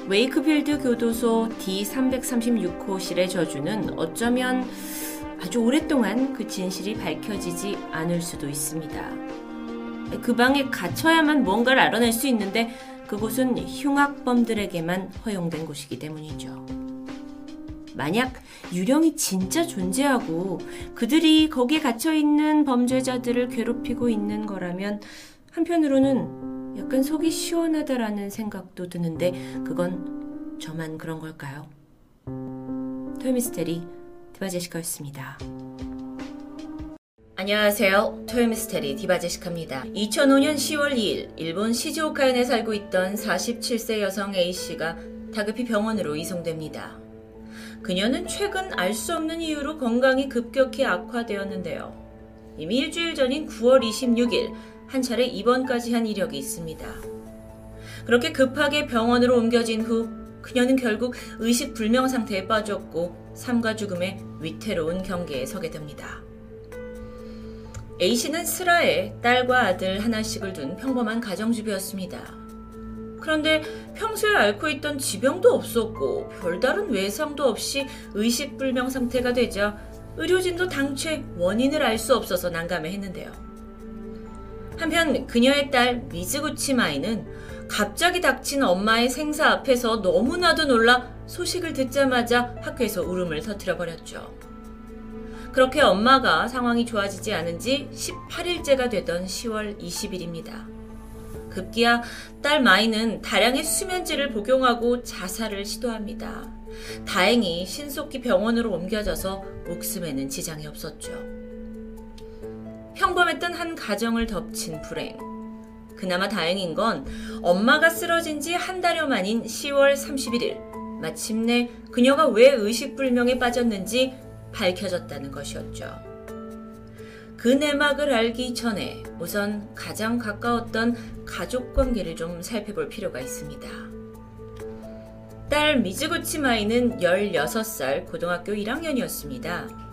Speaker 1: 웨이크필드 교도소 D336호실의 저주는 어쩌면 아주 오랫동안 그 진실이 밝혀지지 않을 수도 있습니다. 그 방에 갇혀야만 뭔가를 알아낼 수 있는데 그곳은 흉악범들에게만 허용된 곳이기 때문이죠. 만약 유령이 진짜 존재하고 그들이 거기에 갇혀 있는 범죄자들을 괴롭히고 있는 거라면 한편으로는 약간 속이 시원하다라는 생각도 드는데 그건 저만 그런 걸까요? 토요미스테리 디바제시카였습니다. 안녕하세요. 토요미스테리 디바제시카입니다. 2005년 10월 2일 일본 시즈오카현에 살고 있던 47세 여성 A씨가 다급히 병원으로 이송됩니다. 그녀는 최근 알 수 없는 이유로 건강이 급격히 악화되었는데요. 이미 일주일 전인 9월 26일 한 차례 입원까지 한 이력이 있습니다. 그렇게 급하게 병원으로 옮겨진 후 그녀는 결국 의식 불명 상태에 빠졌고 삶과 죽음의 위태로운 경계에 서게 됩니다. A씨는 슬하에 딸과 아들 하나씩을 둔 평범한 가정주부였습니다. 그런데 평소에 앓고 있던 지병도 없었고 별다른 외상도 없이 의식불명 상태가 되자 의료진도 당최 원인을 알 수 없어서 난감해했는데요. 한편 그녀의 딸 미즈구치 마이는 갑자기 닥친 엄마의 생사 앞에서 너무나도 놀라 소식을 듣자마자 학교에서 울음을 터뜨려 버렸죠. 그렇게 엄마가 상황이 좋아지지 않은 지 18일째가 되던 10월 20일입니다. 급기야 딸 마이는 다량의 수면제를 복용하고 자살을 시도합니다. 다행히 신속히 병원으로 옮겨져서 목숨에는 지장이 없었죠. 평범했던 한 가정을 덮친 불행. 그나마 다행인 건 엄마가 쓰러진 지 한 달여 만인 10월 31일 마침내 그녀가 왜 의식불명에 빠졌는지 밝혀졌다는 것이었죠. 그 내막을 알기 전에 우선 가장 가까웠던 가족 관계를 좀 살펴볼 필요가 있습니다. 딸 미즈구치 마이는 16살 고등학교 1학년이었습니다.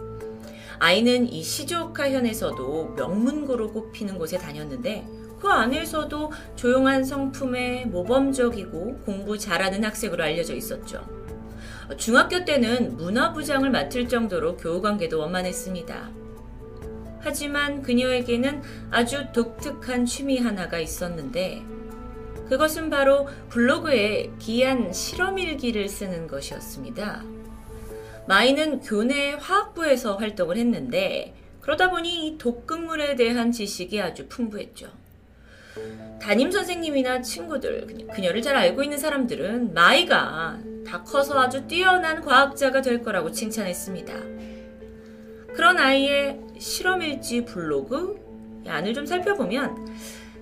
Speaker 1: 아이는 이 시조카현에서도 명문고로 꼽히는 곳에 다녔는데 그 안에서도 조용한 성품에 모범적이고 공부 잘하는 학생으로 알려져 있었죠. 중학교 때는 문화부장을 맡을 정도로 교우관계도 원만했습니다. 하지만 그녀에게는 아주 독특한 취미 하나가 있었는데 그것은 바로 블로그에 기한 실험일기를 쓰는 것이었습니다. 마이는 교내 화학부에서 활동을 했는데 그러다 보니 독극물에 대한 지식이 아주 풍부했죠. 담임 선생님이나 친구들, 그녀를 잘 알고 있는 사람들은 마이가 다 커서 아주 뛰어난 과학자가 될 거라고 칭찬했습니다. 그런 아이의 실험일지 블로그 안을 좀 살펴보면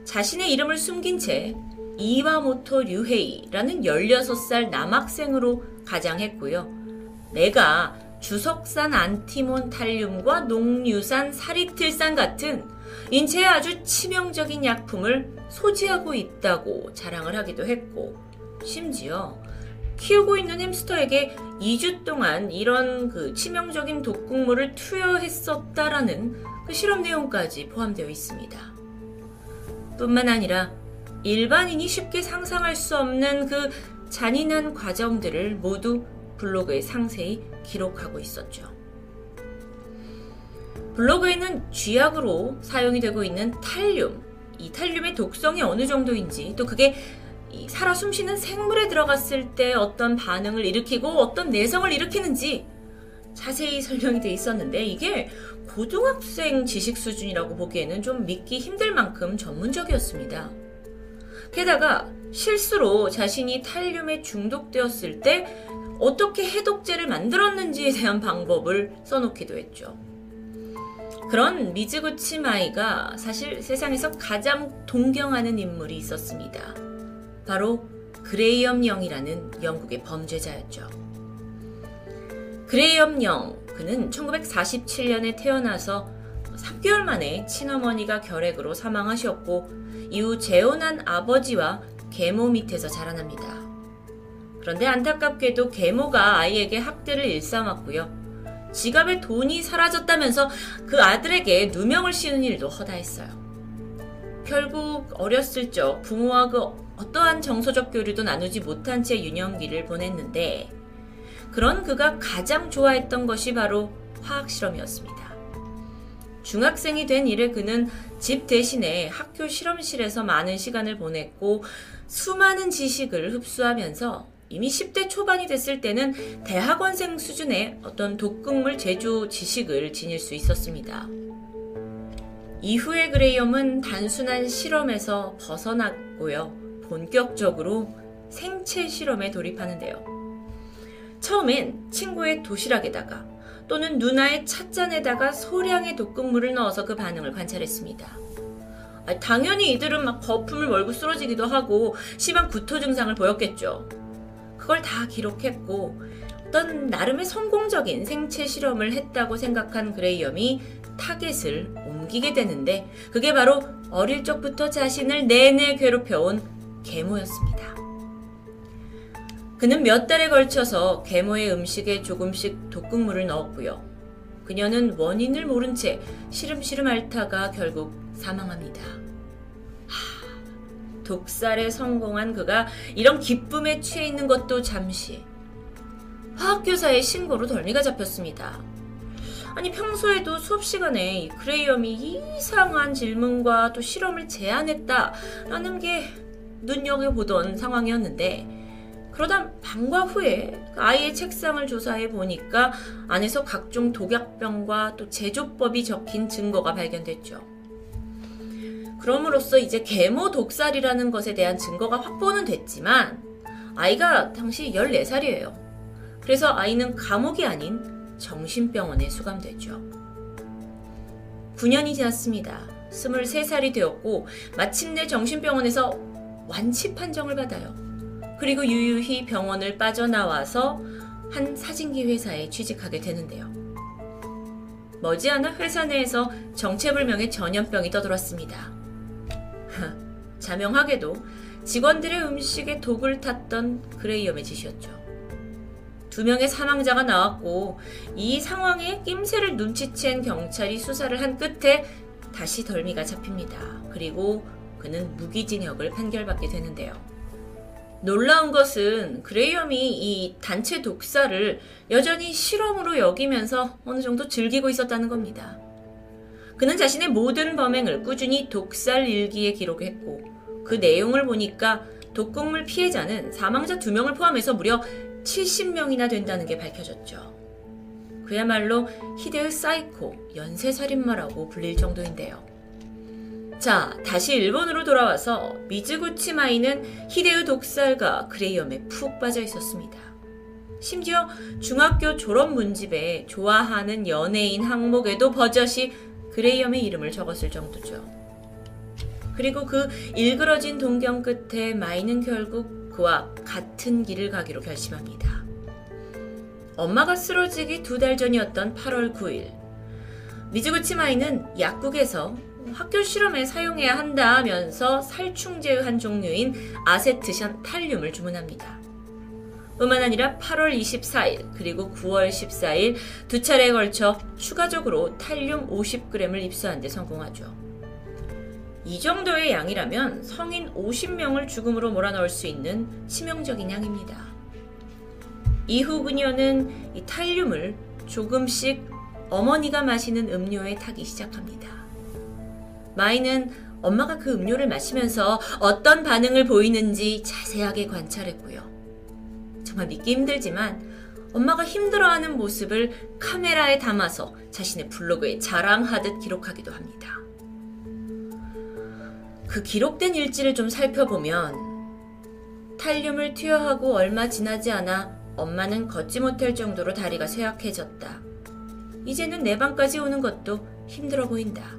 Speaker 1: 자신의 이름을 숨긴 채 이와모토 류헤이라는 16살 남학생으로 가장했고요. 내가 주석산 안티몬 탈륨과 농유산 사리틀산 같은 인체에 아주 치명적인 약품을 소지하고 있다고 자랑을 하기도 했고, 심지어 키우고 있는 햄스터에게 2주 동안 이런 그 치명적인 독극물을 투여했었다라는 그 실험 내용까지 포함되어 있습니다. 뿐만 아니라 일반인이 쉽게 상상할 수 없는 그 잔인한 과정들을 모두 블로그에 상세히 기록하고 있었죠. 블로그에는 쥐약으로 사용이 되고 있는 탈륨, 이 탈륨의 독성이 어느 정도인지, 또 그게 살아 숨쉬는 생물에 들어갔을 때 어떤 반응을 일으키고 어떤 내성을 일으키는지 자세히 설명이 돼 있었는데 이게 고등학생 지식 수준이라고 보기에는 좀 믿기 힘들 만큼 전문적이었습니다. 게다가 실수로 자신이 탈륨에 중독되었을 때 어떻게 해독제를 만들었는지에 대한 방법을 써놓기도 했죠. 그런 미즈구 치 마이가 사실 세상에서 가장 동경하는 인물이 있었습니다. 바로 그레이엄 영이라는 영국의 범죄자였죠. 그레이엄 영, 그는 1947년에 태어나서 3개월 만에 친어머니가 결핵으로 사망하셨고 이후 재혼한 아버지와 계모 밑에서 자라납니다. 그런데 안타깝게도 계모가 아이에게 학대를 일삼았고요. 지갑에 돈이 사라졌다면서 그 아들에게 누명을 씌우는 일도 허다했어요. 결국 어렸을 적 부모와 그 어떠한 정서적 교류도 나누지 못한 채 유년기를 보냈는데 그런 그가 가장 좋아했던 것이 바로 화학 실험이었습니다. 중학생이 된 이래 그는 집 대신에 학교 실험실에서 많은 시간을 보냈고 수많은 지식을 흡수하면서 이미 10대 초반이 됐을 때는 대학원생 수준의 어떤 독극물 제조 지식을 지닐 수 있었습니다. 이후에 그레이엄은 단순한 실험에서 벗어났고요. 본격적으로 생체 실험에 돌입하는데요. 처음엔 친구의 도시락에다가 또는 누나의 찻잔에다가 소량의 독극물을 넣어서 그 반응을 관찰했습니다. 당연히 이들은 막 거품을 물고 쓰러지기도 하고 심한 구토 증상을 보였겠죠. 그걸 다 기록했고 어떤 나름의 성공적인 생체 실험을 했다고 생각한 그레이엄이 타겟을 옮기게 되는데 그게 바로 어릴 적부터 자신을 내내 괴롭혀온 계모였습니다. 그는 몇 달에 걸쳐서 계모의 음식에 조금씩 독극물을 넣었고요. 그녀는 원인을 모른 채 시름시름 앓다가 결국 사망합니다. 독살에 성공한 그가 이런 기쁨에 취해 있는 것도 잠시 화학교사의 신고로 덜미가 잡혔습니다. 아니 평소에도 수업 시간에 그레이엄이 이상한 질문과 또 실험을 제안했다라는 게 눈여겨보던 상황이었는데 그러다 방과 후에 그 아이의 책상을 조사해 보니까 안에서 각종 독약병과 또 제조법이 적힌 증거가 발견됐죠. 그럼으로써 이제 계모 독살이라는 것에 대한 증거가 확보는 됐지만 아이가 당시 14살이에요. 그래서 아이는 감옥이 아닌 정신병원에 수감되죠. 9년이 지났습니다. 23살이 되었고 마침내 정신병원에서 완치 판정을 받아요. 그리고 유유히 병원을 빠져나와서 한 사진기 회사에 취직하게 되는데요. 머지않아 회사 내에서 정체불명의 전염병이 떠돌았습니다. 자명하게도 직원들의 음식에 독을 탔던 그레이엄의 짓이었죠. 두 명의 사망자가 나왔고 이 상황에 낌새를 눈치챈 경찰이 수사를 한 끝에 다시 덜미가 잡힙니다. 그리고 그는 무기징역을 판결받게 되는데요. 놀라운 것은 그레이엄이 이 단체 독사를 여전히 실험으로 여기면서 어느 정도 즐기고 있었다는 겁니다. 그는 자신의 모든 범행을 꾸준히 독살 일기에 기록했고 그 내용을 보니까 독극물 피해자는 사망자 2명을 포함해서 무려 70명이나 된다는 게 밝혀졌죠. 그야말로 희대의 사이코, 연쇄살인마라고 불릴 정도인데요. 자, 다시 일본으로 돌아와서 미즈구치 마이는 희대의 독살마 그레이엄에 푹 빠져 있었습니다. 심지어 중학교 졸업 문집에 좋아하는 연예인 항목에도 버젓이 그레이엄의 이름을 적었을 정도죠. 그리고 그 일그러진 동경 끝에 마이는 결국 그와 같은 길을 가기로 결심합니다. 엄마가 쓰러지기 두 달 전이었던 8월 9일. 미즈구치 마이는 약국에서 학교 실험에 사용해야 한다면서 살충제의 한 종류인 아세트션 탈륨을 주문합니다. 뿐만 아니라 8월 24일 그리고 9월 14일 두 차례에 걸쳐 추가적으로 탈륨 50g을 입수한 데 성공하죠. 이 정도의 양이라면 성인 50명을 죽음으로 몰아넣을 수 있는 치명적인 양입니다. 이후 그녀는 이 탈륨을 조금씩 어머니가 마시는 음료에 타기 시작합니다. 마이는 엄마가 그 음료를 마시면서 어떤 반응을 보이는지 자세하게 관찰했고요. 정말 믿기 힘들지만 엄마가 힘들어하는 모습을 카메라에 담아서 자신의 블로그에 자랑하듯 기록하기도 합니다. 그 기록된 일지를 좀 살펴보면 탈륨을 투여하고 얼마 지나지 않아 엄마는 걷지 못할 정도로 다리가 쇠약해졌다. 이제는 내 방까지 오는 것도 힘들어 보인다.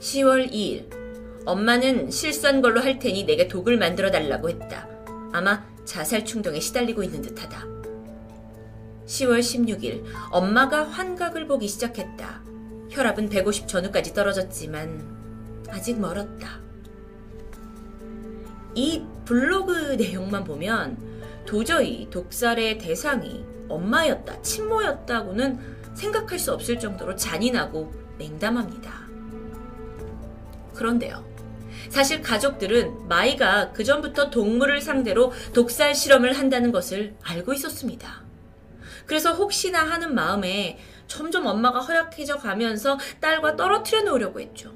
Speaker 1: 10월 2일. 엄마는 실수한 걸로 할 테니 내게 독을 만들어 달라고 했다. 아마 자살 충동에 시달리고 있는 듯하다. 10월 16일. 엄마가 환각을 보기 시작했다. 혈압은 150 전후까지 떨어졌지만 아직 멀었다. 이 블로그 내용만 보면 도저히 독살의 대상이 엄마였다, 친모였다고는 생각할 수 없을 정도로 잔인하고 냉담합니다. 그런데요. 사실 가족들은 마이가 그전부터 동물을 상대로 독살 실험을 한다는 것을 알고 있었습니다. 그래서 혹시나 하는 마음에 점점 엄마가 허약해져 가면서 딸과 떨어뜨려 놓으려고 했죠.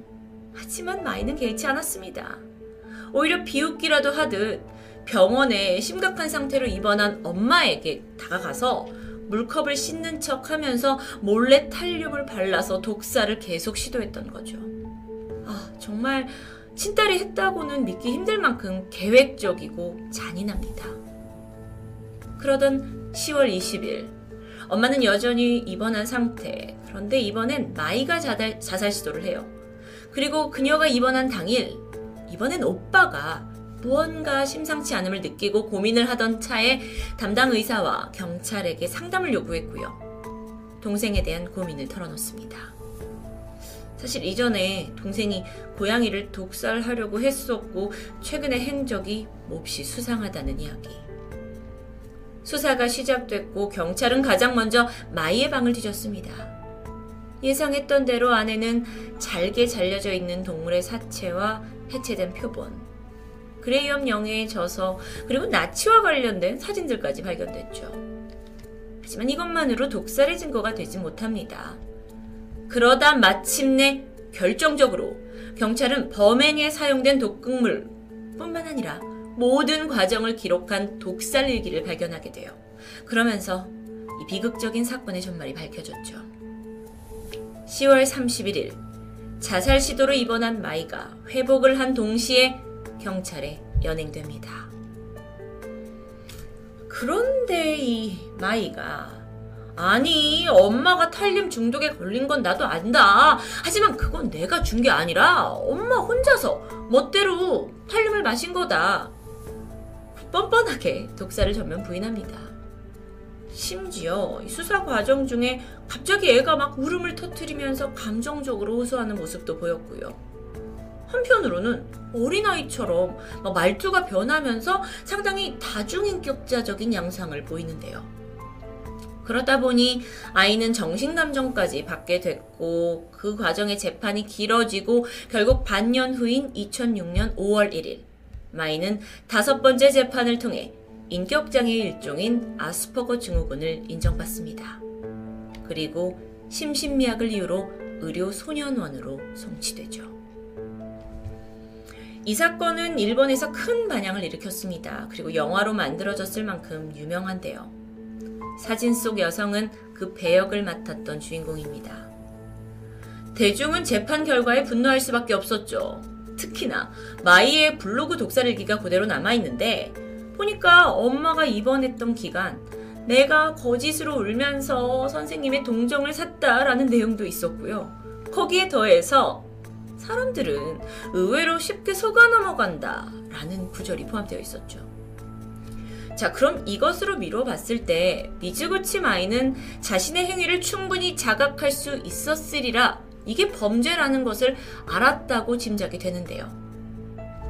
Speaker 1: 하지만 마이는 개의치 않았습니다. 오히려 비웃기라도 하듯 병원에 심각한 상태로 입원한 엄마에게 다가가서 물컵을 씻는 척 하면서 몰래 탈륨을 발라서 독살을 계속 시도했던 거죠. 아, 정말 친딸이 했다고는 믿기 힘들 만큼 계획적이고 잔인합니다. 그러던 10월 20일, 엄마는 여전히 입원한 상태. 그런데 이번엔 마이가 자살, 자살 시도를 해요. 그리고 그녀가 입원한 당일, 이번엔 오빠가 무언가 심상치 않음을 느끼고 고민을 하던 차에 담당 의사와 경찰에게 상담을 요구했고요. 동생에 대한 고민을 털어놓습니다. 사실 이전에 동생이 고양이를 독살하려고 했었고 최근의 행적이 몹시 수상하다는 이야기. 수사가 시작됐고 경찰은 가장 먼저 마이의 방을 뒤졌습니다. 예상했던 대로 안에는 잘게 잘려져 있는 동물의 사체와 해체된 표본, 그레이엄 영해에 져서 그리고 나치와 관련된 사진들까지 발견됐죠. 하지만 이것만으로 독살의 증거가 되지 못합니다. 그러다 마침내 결정적으로 경찰은 범행에 사용된 독극물 뿐만 아니라 모든 과정을 기록한 독살 일기를 발견하게 돼요. 그러면서 이 비극적인 사건의 전말이 밝혀졌죠. 10월 31일 자살 시도로 입원한 마이가 회복을 한 동시에 경찰에 연행됩니다. 그런데 이 마이가 아니 엄마가 탈륨 중독에 걸린 건 나도 안다. 하지만 그건 내가 준 게 아니라 엄마 혼자서 멋대로 탈륨을 마신 거다. 뻔뻔하게 독사를 전면 부인합니다. 심지어 수사 과정 중에 갑자기 애가 막 울음을 터트리면서 감정적으로 호소하는 모습도 보였고요. 한편으로는 어린아이처럼 말투가 변하면서 상당히 다중인격자적인 양상을 보이는데요. 그러다 보니 아이는 정신감정까지 받게 됐고 그 과정의 재판이 길어지고 결국 반년 후인 2006년 5월 1일 마이는 다섯 번째 재판을 통해 인격장애 일종인 아스퍼거 증후군을 인정받습니다. 그리고 심신미약을 이유로 의료 소년원으로 송치되죠. 이 사건은 일본에서 큰 반향을 일으켰습니다. 그리고 영화로 만들어졌을 만큼 유명한데요. 사진 속 여성은 그 배역을 맡았던 주인공입니다. 대중은 재판 결과에 분노할 수밖에 없었죠. 특히나 마이의 블로그 독살 일기가 그대로 남아있는데 보니까 엄마가 입원했던 기간 내가 거짓으로 울면서 선생님의 동정을 샀다라는 내용도 있었고요. 거기에 더해서 사람들은 의외로 쉽게 속아 넘어간다 라는 구절이 포함되어 있었죠. 자, 그럼 이것으로 미뤄 봤을 때 미즈구치 마이는 자신의 행위를 충분히 자각할 수 있었으리라 이게 범죄라는 것을 알았다고 짐작이 되는데요.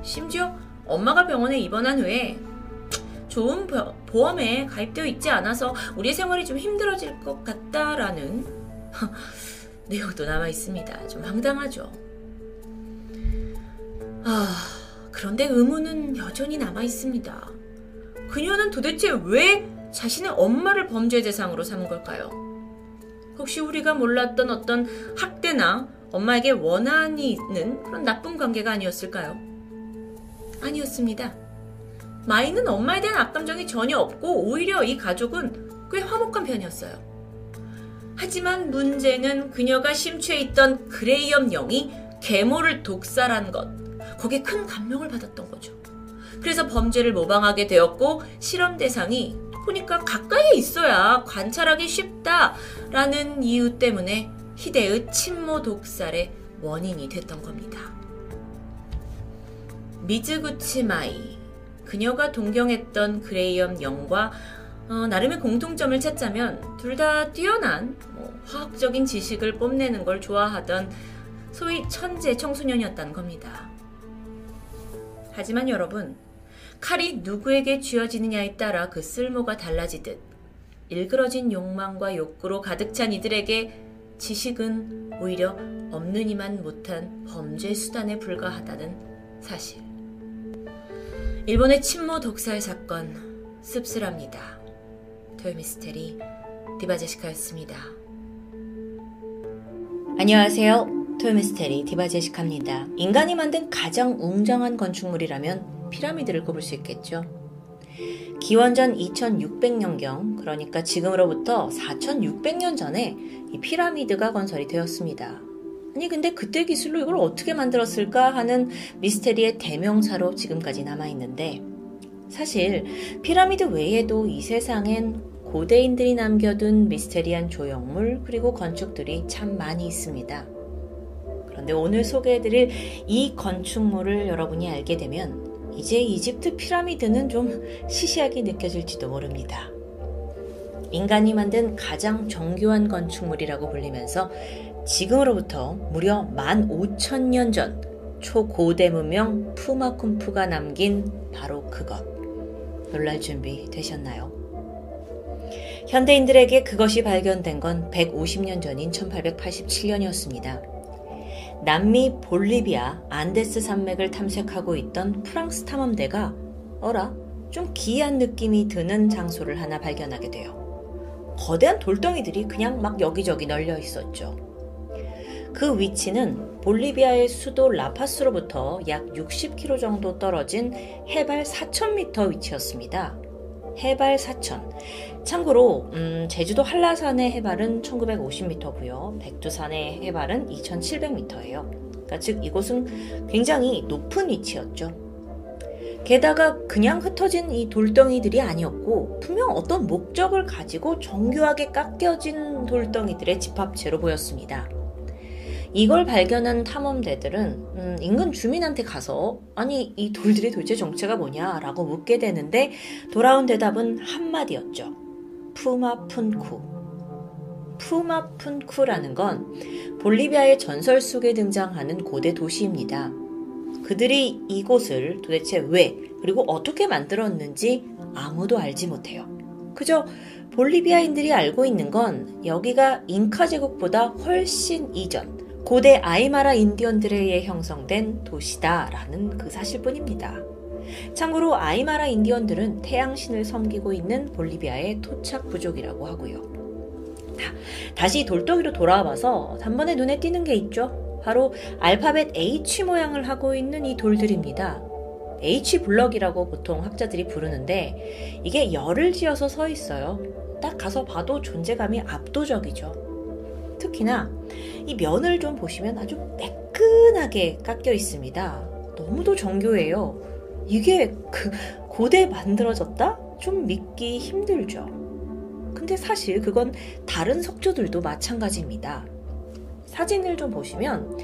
Speaker 1: 심지어 엄마가 병원에 입원한 후에 좋은 보험에 가입되어 있지 않아서 우리 생활이 좀 힘들어질 것 같다라는 내용도 남아 있습니다. 좀 황당하죠. 아, 그런데 의문은 여전히 남아 있습니다. 그녀는 도대체 왜 자신의 엄마를 범죄 대상으로 삼은 걸까요? 혹시 우리가 몰랐던 어떤 학대나 엄마에게 원한이 있는 그런 나쁜 관계가 아니었을까요? 아니었습니다. 마이는 엄마에 대한 악감정이 전혀 없고 오히려 이 가족은 꽤 화목한 편이었어요. 하지만 문제는 그녀가 심취해 있던 그레이엄 영이 계모를 독살한 것. 거기에 큰 감명을 받았던 거죠. 그래서 범죄를 모방하게 되었고 실험 대상이 보니까 가까이에 있어야 관찰하기 쉽다라는 이유 때문에 희대의 친모 독살의 원인이 됐던 겁니다. 미즈구치 마이 그녀가 동경했던 그레이엄 영과 어, 나름의 공통점을 찾자면 둘 다 뛰어난 뭐, 화학적인 지식을 뽐내는 걸 좋아하던 소위 천재 청소년이었다는 겁니다. 하지만 여러분, 칼이 누구에게 쥐어지느냐에 따라 그 쓸모가 달라지듯 일그러진 욕망과 욕구로 가득 찬 이들에게 지식은 오히려 없느니만 못한 범죄 수단에 불과하다는 사실. 일본의 침모 독살 사건 씁쓸합니다. 토요미스테리 디바제시카였습니다. 안녕하세요. 토요미스테리 디바제시카입니다. 인간이 만든 가장 웅장한 건축물이라면 피라미드를 꼽을 수 있겠죠. 기원전 2600년경, 그러니까 지금으로부터 4600년 전에 이 피라미드가 건설이 되었습니다. 아니, 근데 그때 기술로 이걸 어떻게 만들었을까 하는 미스테리의 대명사로 지금까지 남아있는데, 사실 피라미드 외에도 이 세상엔 고대인들이 남겨둔 미스테리한 조형물 그리고 건축들이 참 많이 있습니다. 그런데 오늘 소개해드릴 이 건축물을 여러분이 알게 되면 이제 이집트 피라미드는 좀 시시하게 느껴질지도 모릅니다. 인간이 만든 가장 정교한 건축물이라고 불리면서 지금으로부터 무려 15,000년 전 초고대 문명 푸마쿰푸가 남긴 바로 그것. 놀랄 준비 되셨나요? 현대인들에게 그것이 발견된 건 150년 전인 1887년이었습니다. 남미 볼리비아 안데스 산맥을 탐색하고 있던 프랑스 탐험대가 어라 좀 기이한 느낌이 드는 장소를 하나 발견하게 돼요. 거대한 돌덩이들이 그냥 막 여기저기 널려 있었죠. 그 위치는 볼리비아의 수도 라파스로부터 약 60km 정도 떨어진 해발 4,000m 위치였습니다. 해발 4,000. 참고로 음, 제주도 한라산의 해발은 1950m고요. 백두산의 해발은 2700m예요. 그러니까 즉 이곳은 굉장히 높은 위치였죠. 게다가 그냥 흩어진 이 돌덩이들이 아니었고 분명 어떤 목적을 가지고 정교하게 깎여진 돌덩이들의 집합체로 보였습니다. 이걸 발견한 탐험대들은 음, 인근 주민한테 가서 아니 이 돌들의 도대체 정체가 뭐냐라고 묻게 되는데 돌아온 대답은 한마디였죠. 푸마푼쿠. 푸마푼쿠라는 건 볼리비아의 전설 속에 등장하는 고대 도시입니다. 그들이 이곳을 도대체 왜 그리고 어떻게 만들었는지 아무도 알지 못해요. 그저 볼리비아인들이 알고 있는 건 여기가 잉카 제국보다 훨씬 이전 고대 아이마라 인디언들에 의해 형성된 도시다라는 그 사실뿐입니다. 참고로 아이마라 인디언들은 태양신을 섬기고 있는 볼리비아의 토착 부족이라고 하고요. 다시 돌덩이로 돌아와서 단번에 눈에 띄는 게 있죠. 바로 알파벳 H 모양을 하고 있는 이 돌들입니다. H 블럭이라고 보통 학자들이 부르는데 이게 열을 지어서 서 있어요. 딱 가서 봐도 존재감이 압도적이죠. 특히나 이 면을 좀 보시면 아주 매끈하게 깎여 있습니다. 너무도 정교해요. 이게 그 고대 만들어졌다? 좀 믿기 힘들죠. 근데 사실 그건 다른 석조들도 마찬가지입니다. 사진을 좀 보시면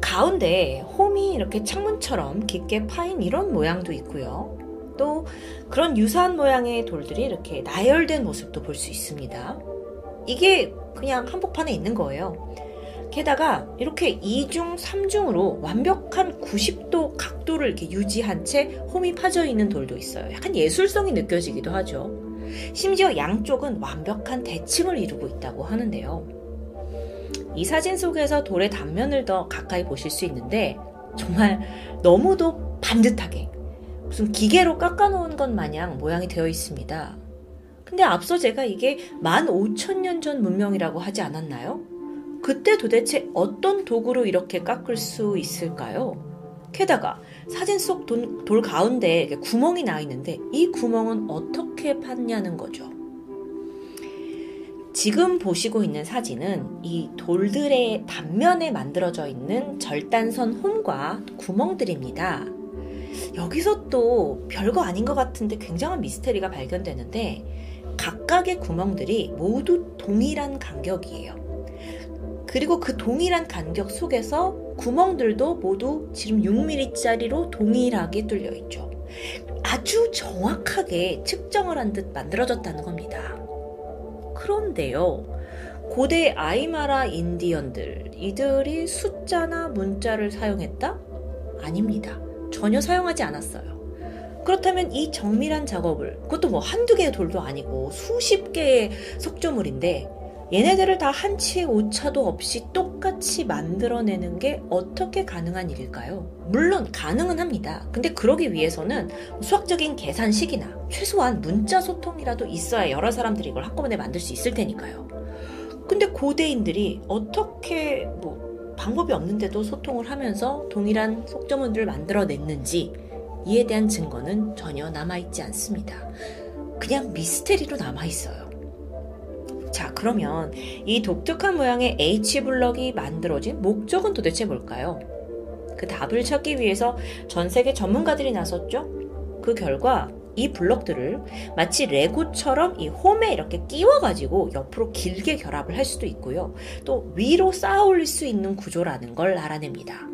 Speaker 1: 가운데 홈이 이렇게 창문처럼 깊게 파인 이런 모양도 있고요. 또 그런 유사한 모양의 돌들이 이렇게 나열된 모습도 볼 수 있습니다. 이게 그냥 한복판에 있는 거예요. 게다가 이렇게 2중, 3중으로 완벽한 90도 각도를 이렇게 유지한 채 홈이 파져 있는 돌도 있어요. 약간 예술성이 느껴지기도 하죠. 심지어 양쪽은 완벽한 대칭을 이루고 있다고 하는데요. 이 사진 속에서 돌의 단면을 더 가까이 보실 수 있는데 정말 너무도 반듯하게 무슨 기계로 깎아놓은 것 마냥 모양이 되어 있습니다. 근데 앞서 제가 이게 15,000년 전 문명이라고 하지 않았나요? 그때 도대체 어떤 도구로 이렇게 깎을 수 있을까요? 게다가 사진 속 돌 가운데 구멍이 나 있는데 이 구멍은 어떻게 팠냐는 거죠. 지금 보시고 있는 사진은 이 돌들의 단면에 만들어져 있는 절단선 홈과 구멍들입니다. 여기서 또 별거 아닌 것 같은데 굉장한 미스테리가 발견되는데 각각의 구멍들이 모두 동일한 간격이에요. 그리고 그 동일한 간격 속에서 구멍들도 모두 지름 6mm짜리로 동일하게 뚫려 있죠. 아주 정확하게 측정을 한 듯 만들어졌다는 겁니다. 그런데요. 고대 아이마라 인디언들, 이들이 숫자나 문자를 사용했다? 아닙니다. 전혀 사용하지 않았어요. 그렇다면 이 정밀한 작업을 그것도 뭐 한두 개의 돌도 아니고 수십 개의 석조물인데 얘네들을 다 한치의 오차도 없이 똑같이 만들어내는 게 어떻게 가능한 일일까요? 물론 가능은 합니다. 근데 그러기 위해서는 수학적인 계산식이나 최소한 문자 소통이라도 있어야 여러 사람들이 이걸 한꺼번에 만들 수 있을 테니까요. 근데 고대인들이 어떻게 뭐 방법이 없는데도 소통을 하면서 동일한 속점문들을 만들어냈는지 이에 대한 증거는 전혀 남아있지 않습니다. 그냥 미스테리로 남아있어요. 자, 그러면 이 독특한 모양의 H블럭이 만들어진 목적은 도대체 뭘까요? 그 답을 찾기 위해서 전 세계 전문가들이 나섰죠. 그 결과 이 블럭들을 마치 레고처럼 이 홈에 이렇게 끼워가지고 옆으로 길게 결합을 할 수도 있고요. 또 위로 쌓아 올릴 수 있는 구조라는 걸 알아냅니다.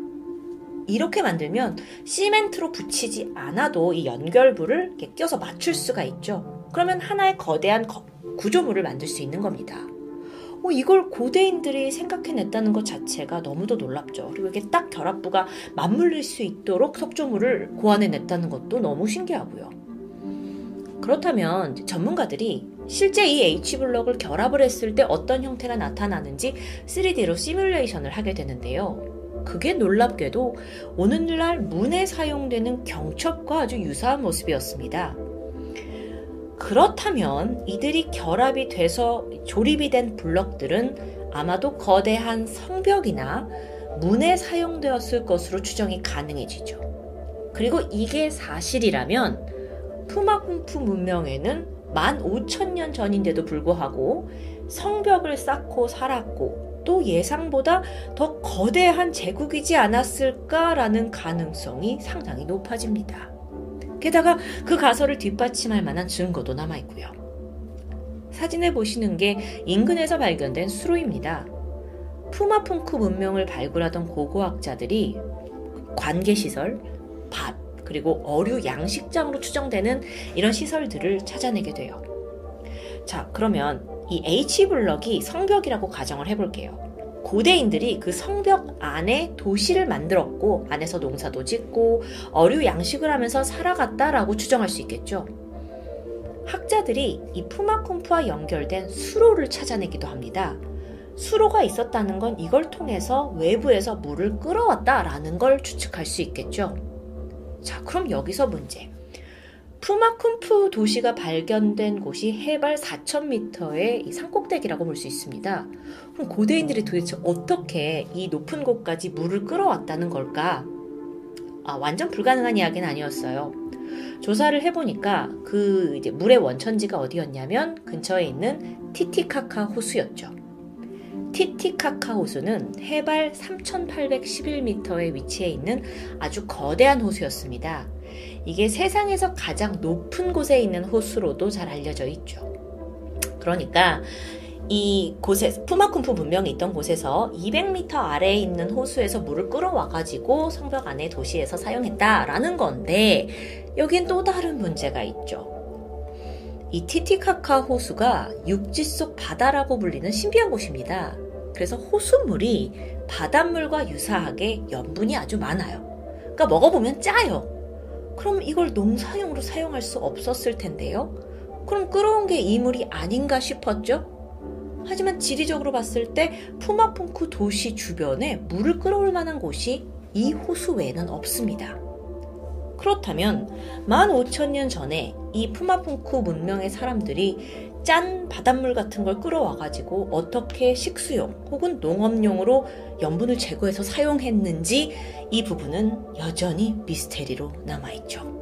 Speaker 1: 이렇게 만들면 시멘트로 붙이지 않아도 이 연결부를 이렇게 껴서 맞출 수가 있죠. 그러면 하나의 거대한 구조물을 만들 수 있는 겁니다. 어, 이걸 고대인들이 생각해냈다는 것 자체가 너무도 놀랍죠. 그리고 이게 딱 결합부가 맞물릴 수 있도록 석조물을 고안해냈다는 것도 너무 신기하고요. 그렇다면 전문가들이 실제 이 H블럭을 결합을 했을 때 어떤 형태가 나타나는지 3D로 시뮬레이션을 하게 되는데요. 그게 놀랍게도 오늘날 문에 사용되는 경첩과 아주 유사한 모습이었습니다. 그렇다면 이들이 결합이 돼서 조립이 된 블럭들은 아마도 거대한 성벽이나 문에 사용되었을 것으로 추정이 가능해지죠. 그리고 이게 사실이라면 푸마쿵푸 문명에는 15,000년 전인데도 불구하고 성벽을 쌓고 살았고 또 예상보다 더 거대한 제국이지 않았을까라는 가능성이 상당히 높아집니다. 게다가 그 가설을 뒷받침할 만한 증거도 남아있고요. 사진에 보시는 게 인근에서 발견된 수로입니다. 푸마풍쿠 문명을 발굴하던 고고학자들이 관계시설, 밭, 그리고 어류 양식장으로 추정되는 이런 시설들을 찾아내게 돼요. 자, 그러면 이 H블럭이 성벽이라고 가정을 해볼게요. 고대인들이 그 성벽 안에 도시를 만들었고 안에서 농사도 짓고 어류 양식을 하면서 살아갔다라고 추정할 수 있겠죠. 학자들이 이 푸마콤프와 연결된 수로를 찾아내기도 합니다. 수로가 있었다는 건 이걸 통해서 외부에서 물을 끌어왔다라는 걸 추측할 수 있겠죠. 자, 그럼 여기서 문제. 푸마쿰푸 도시가 발견된 곳이 해발 4,000m의 산꼭대기라고 볼 수 있습니다. 그럼 고대인들이 도대체 어떻게 이 높은 곳까지 물을 끌어왔다는 걸까? 아, 완전 불가능한 이야기는 아니었어요. 조사를 해보니까 그 이제 물의 원천지가 어디였냐면 근처에 있는 티티카카 호수였죠. 티티카카 호수는 해발 3,811m에 위치해 있는 아주 거대한 호수였습니다. 이게 세상에서 가장 높은 곳에 있는 호수로도 잘 알려져 있죠. 그러니까 이 곳에 푸마쿰푸 문명이 있던 곳에서 200m 아래에 있는 호수에서 물을 끌어와 가지고 성벽 안의 도시에서 사용했다라는 건데 여긴 또 다른 문제가 있죠. 이 티티카카 호수가 육지 속 바다라고 불리는 신비한 곳입니다. 그래서 호수물이 바닷물과 유사하게 염분이 아주 많아요. 그러니까 먹어보면 짜요. 그럼 이걸 농사용으로 사용할 수 없었을 텐데요. 그럼 끌어온 게 이 물이 아닌가 싶었죠? 하지만 지리적으로 봤을 때 푸마pun크 도시 주변에 물을 끌어올 만한 곳이 이 호수 외에는 없습니다. 그렇다면 15,000년 전에 이 푸마pun크 문명의 사람들이 짠 바닷물 같은 걸 끌어와 가지고 어떻게 식수용 혹은 농업용으로 염분을 제거해서 사용했는지 이 부분은 여전히 미스테리로 남아 있죠.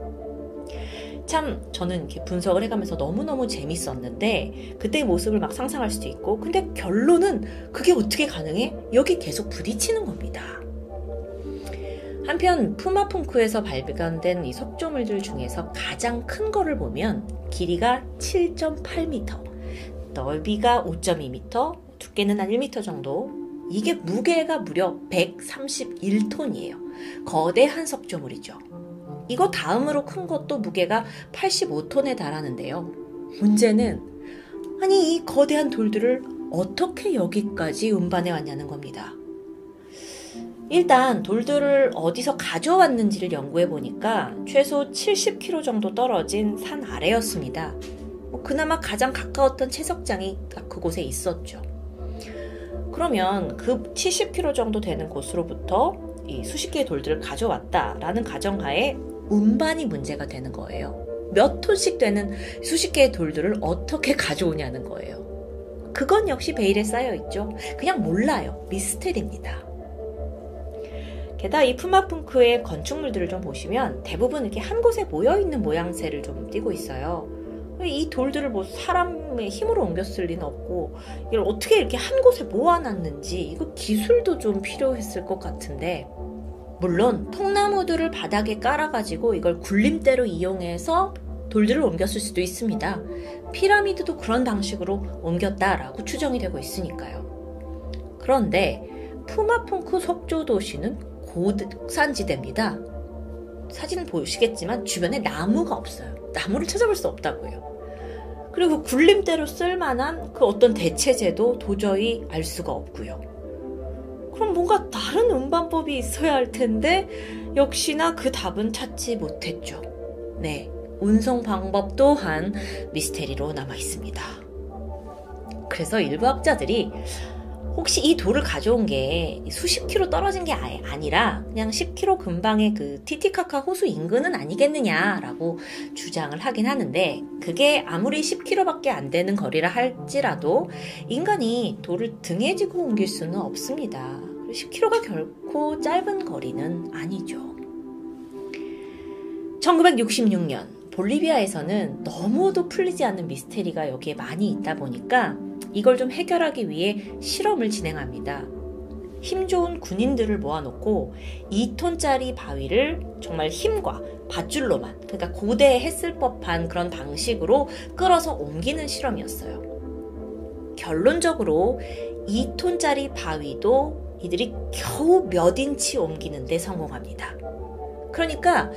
Speaker 1: 참 저는 이렇게 분석을 해가면서 너무너무 재밌었는데 그때의 모습을 막 상상할 수도 있고 근데 결론은 그게 어떻게 가능해? 여기 계속 부딪히는 겁니다. 한편 푸마풍크에서 발견된 이 석조물들 중에서 가장 큰 거를 보면 길이가 7.8m, 넓이가 5.2m, 두께는 한 1m 정도. 이게 무게가 무려 131톤이에요. 거대한 석조물이죠. 이거 다음으로 큰 것도 무게가 85톤에 달하는데요. 문제는 아니 이 거대한 돌들을 어떻게 여기까지 운반해 왔냐는 겁니다. 일단 돌들을 어디서 가져왔는지를 연구해 보니까 최소 70km 정도 떨어진 산 아래였습니다. 뭐 그나마 가장 가까웠던 채석장이 그곳에 있었죠. 그러면 그 70km 정도 되는 곳으로부터 이 수십 개의 돌들을 가져왔다라는 가정하에 운반이 문제가 되는 거예요. 몇 톤씩 되는 수십 개의 돌들을 어떻게 가져오냐는 거예요. 그건 역시 베일에 쌓여 있죠. 그냥 몰라요. 미스테리입니다. 게다가 이 푸마풍크의 건축물들을 좀 보시면 대부분 이렇게 한 곳에 모여 있는 모양새를 좀 띠고 있어요. 이 돌들을 뭐 사람의 힘으로 옮겼을 리는 없고 이걸 어떻게 이렇게 한 곳에 모아놨는지 이거 기술도 좀 필요했을 것 같은데 물론 통나무들을 바닥에 깔아가지고 이걸 굴림대로 이용해서 돌들을 옮겼을 수도 있습니다. 피라미드도 그런 방식으로 옮겼다라고 추정이 되고 있으니까요. 그런데 푸마풍크 석조 도시는 고산지대입니다. 사진 보시겠지만 주변에 나무가 없어요. 나무를 찾아볼 수 없다고 해요. 그리고 굴림대로 쓸 만한 그 어떤 대체제도 도저히 알 수가 없고요. 그럼 뭔가 다른 운반법이 있어야 할 텐데 역시나 그 답은 찾지 못했죠. 네, 운송 방법 또한 미스테리로 남아 있습니다. 그래서 일부 학자들이 혹시 이 돌을 가져온 게 수십 킬로 떨어진 게 아니라 그냥 10킬로 근방의 그 티티카카 호수 인근은 아니겠느냐라고 주장을 하긴 하는데 그게 아무리 10킬로밖에 안 되는 거리라 할지라도 인간이 돌을 등에 지고 옮길 수는 없습니다. 10킬로가 결코 짧은 거리는 아니죠. 1966년 볼리비아에서는 너무도 풀리지 않는 미스테리가 여기에 많이 있다 보니까 이걸 좀 해결하기 위해 실험을 진행합니다. 힘 좋은 군인들을 모아놓고 2톤짜리 바위를 정말 힘과 밧줄로만, 그러니까 고대에 했을 법한 그런 방식으로 끌어서 옮기는 실험이었어요. 결론적으로 2톤짜리 바위도 이들이 겨우 몇 인치 옮기는데 성공합니다. 그러니까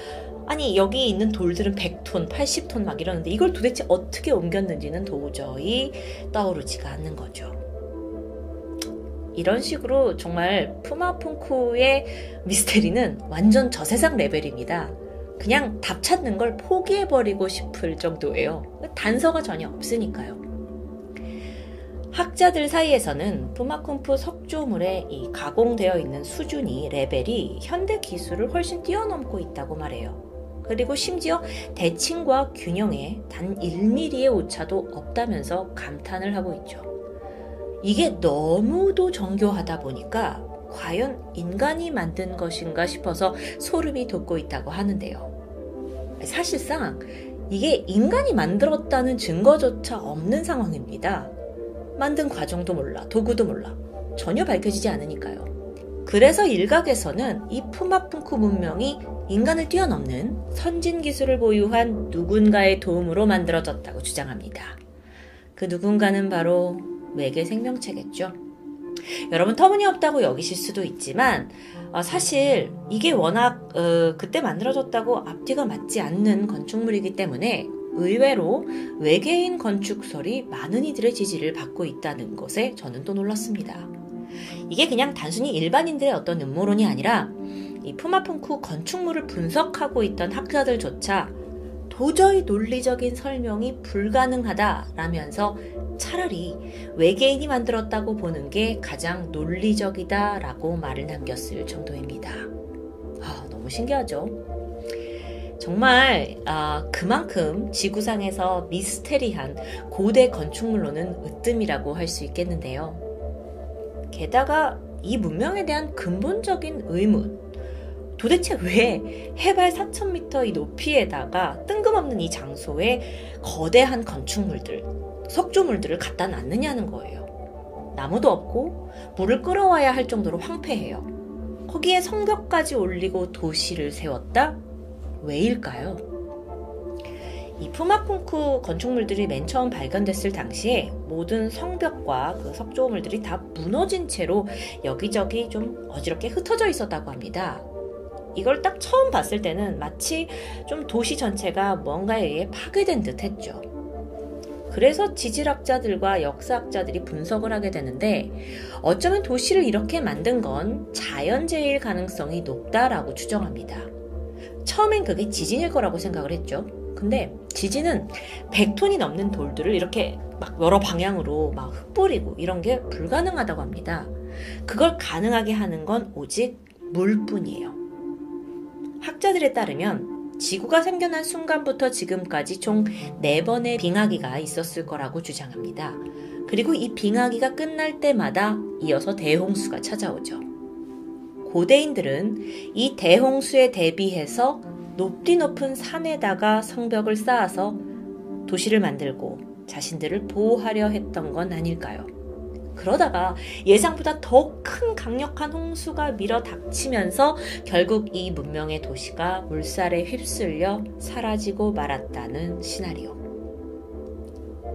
Speaker 1: 아니 여기 있는 돌들은 100톤, 80톤 막 이러는데 이걸 도대체 어떻게 옮겼는지는 도저히 떠오르지가 않는 거죠. 이런 식으로 정말 푸마풍쿠의 미스테리는 완전 저세상 레벨입니다. 그냥 답 찾는 걸 포기해버리고 싶을 정도예요. 단서가 전혀 없으니까요. 학자들 사이에서는 푸마쿰프 석조물의 이 가공되어 있는 수준이 레벨이 현대 기술을 훨씬 뛰어넘고 있다고 말해요. 그리고 심지어 대칭과 균형에 단 1mm의 오차도 없다면서 감탄을 하고 있죠. 이게 너무도 정교하다 보니까 과연 인간이 만든 것인가 싶어서 소름이 돋고 있다고 하는데요. 사실상 이게 인간이 만들었다는 증거조차 없는 상황입니다. 만든 과정도 몰라, 도구도 몰라. 전혀 밝혀지지 않으니까요. 그래서 일각에서는 이 푸마풍쿠 문명이 인간을 뛰어넘는 선진 기술을 보유한 누군가의 도움으로 만들어졌다고 주장합니다. 그 누군가는 바로 외계 생명체겠죠. 여러분 터무니없다고 여기실 수도 있지만 어, 사실 이게 워낙 어, 그때 만들어졌다고 앞뒤가 맞지 않는 건축물이기 때문에 의외로 외계인 건축설이 많은 이들의 지지를 받고 있다는 것에 저는 또 놀랐습니다. 이게 그냥 단순히 일반인들의 어떤 음모론이 아니라 이 푸마풍쿠 건축물을 분석하고 있던 학자들조차 도저히 논리적인 설명이 불가능하다라면서 차라리 외계인이 만들었다고 보는 게 가장 논리적이다라고 말을 남겼을 정도입니다. 아, 너무 신기하죠? 정말 아, 그만큼 지구상에서 미스테리한 고대 건축물로는 으뜸이라고 할 수 있겠는데요. 게다가 이 문명에 대한 근본적인 의문, 도대체 왜 해발 4,000m 이 높이에다가 뜬금없는 이 장소에 거대한 건축물들, 석조물들을 갖다 놨느냐는 거예요. 나무도 없고 물을 끌어와야 할 정도로 황폐해요. 거기에 성벽까지 올리고 도시를 세웠다? 왜일까요? 이 푸마쿵쿠 건축물들이 맨 처음 발견됐을 당시에 모든 성벽과 그 석조물들이 다 무너진 채로 여기저기 좀 어지럽게 흩어져 있었다고 합니다. 이걸 딱 처음 봤을 때는 마치 좀 도시 전체가 뭔가에 의해 파괴된 듯 했죠. 그래서 지질학자들과 역사학자들이 분석을 하게 되는데 어쩌면 도시를 이렇게 만든 건 자연재해일 가능성이 높다라고 추정합니다. 처음엔 그게 지진일 거라고 생각을 했죠. 근데 지진은 100톤이 넘는 돌들을 이렇게 막 여러 방향으로 막 흩뿌리고 이런 게 불가능하다고 합니다. 그걸 가능하게 하는 건 오직 물뿐이에요. 학자들에 따르면 지구가 생겨난 순간부터 지금까지 총 4번의 빙하기가 있었을 거라고 주장합니다. 그리고 이 빙하기가 끝날 때마다 이어서 대홍수가 찾아오죠. 고대인들은 이 대홍수에 대비해서 높디 높은 산에다가 성벽을 쌓아서 도시를 만들고 자신들을 보호하려 했던 건 아닐까요? 그러다가 예상보다 더 큰 강력한 홍수가 밀어 닥치면서 결국 이 문명의 도시가 물살에 휩쓸려 사라지고 말았다는 시나리오.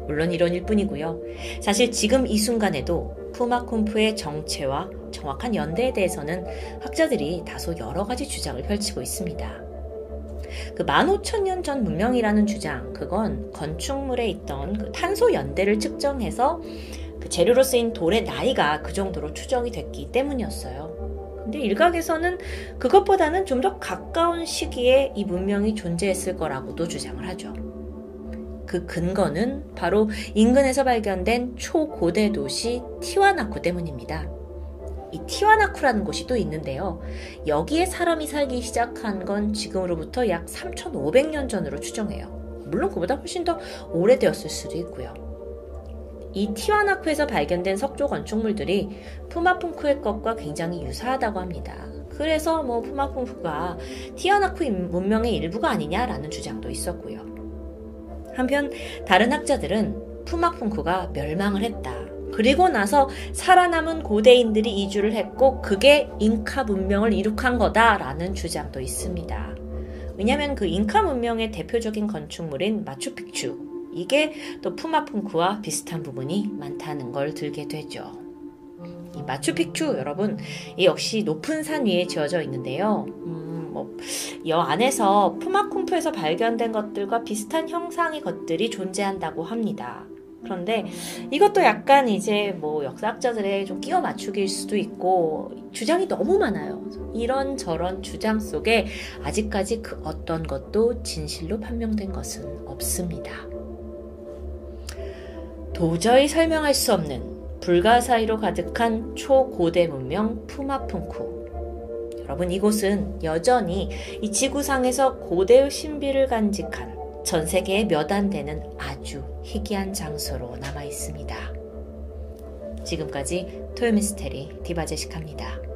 Speaker 1: 물론 이론일 뿐이고요. 사실 지금 이 순간에도 푸마쿰프의 정체와 정확한 연대에 대해서는 학자들이 다소 여러 가지 주장을 펼치고 있습니다. 그 15,000년 전 문명이라는 주장, 그건 건축물에 있던 그 탄소 연대를 측정해서 그 재료로 쓰인 돌의 나이가 그 정도로 추정이 됐기 때문이었어요. 근데 일각에서는 그것보다는 좀 더 가까운 시기에 이 문명이 존재했을 거라고도 주장을 하죠. 그 근거는 바로 인근에서 발견된 초고대 도시 티와나쿠 때문입니다. 이 티와나쿠라는 곳이 또 있는데요. 여기에 사람이 살기 시작한 건 지금으로부터 약 3,500년 전으로 추정해요. 물론 그보다 훨씬 더 오래되었을 수도 있고요. 이 티와나쿠에서 발견된 석조 건축물들이 푸마풍쿠의 것과 굉장히 유사하다고 합니다. 그래서 뭐 푸마풍쿠가 티와나쿠 문명의 일부가 아니냐라는 주장도 있었고요. 한편 다른 학자들은 푸마풍쿠가 멸망을 했다. 그리고 나서 살아남은 고대인들이 이주를 했고 그게 잉카 문명을 이룩한 거다라는 주장도 있습니다. 왜냐하면 그 잉카 문명의 대표적인 건축물인 마추픽추 이게 또 푸마풍쿠와 비슷한 부분이 많다는 걸 들게 되죠. 이 마추픽추 여러분 이 역시 높은 산 위에 지어져 있는데요. 음, 뭐, 이 안에서 푸마쿰프에서 발견된 것들과 비슷한 형상의 것들이 존재한다고 합니다. 그런데 이것도 약간 이제 뭐 역사학자들의 좀 끼워 맞추기일 수도 있고 주장이 너무 많아요. 이런 저런 주장 속에 아직까지 그 어떤 것도 진실로 판명된 것은 없습니다. 도저히 설명할 수 없는 불가사의로 가득한 초고대 문명 푸마풍쿠. 여러분 이곳은 여전히 이 지구상에서 고대의 신비를 간직한 전 세계에 몇 안 되는 아주 희귀한 장소로 남아 있습니다. 지금까지 토요미스테리 디바제식합니다.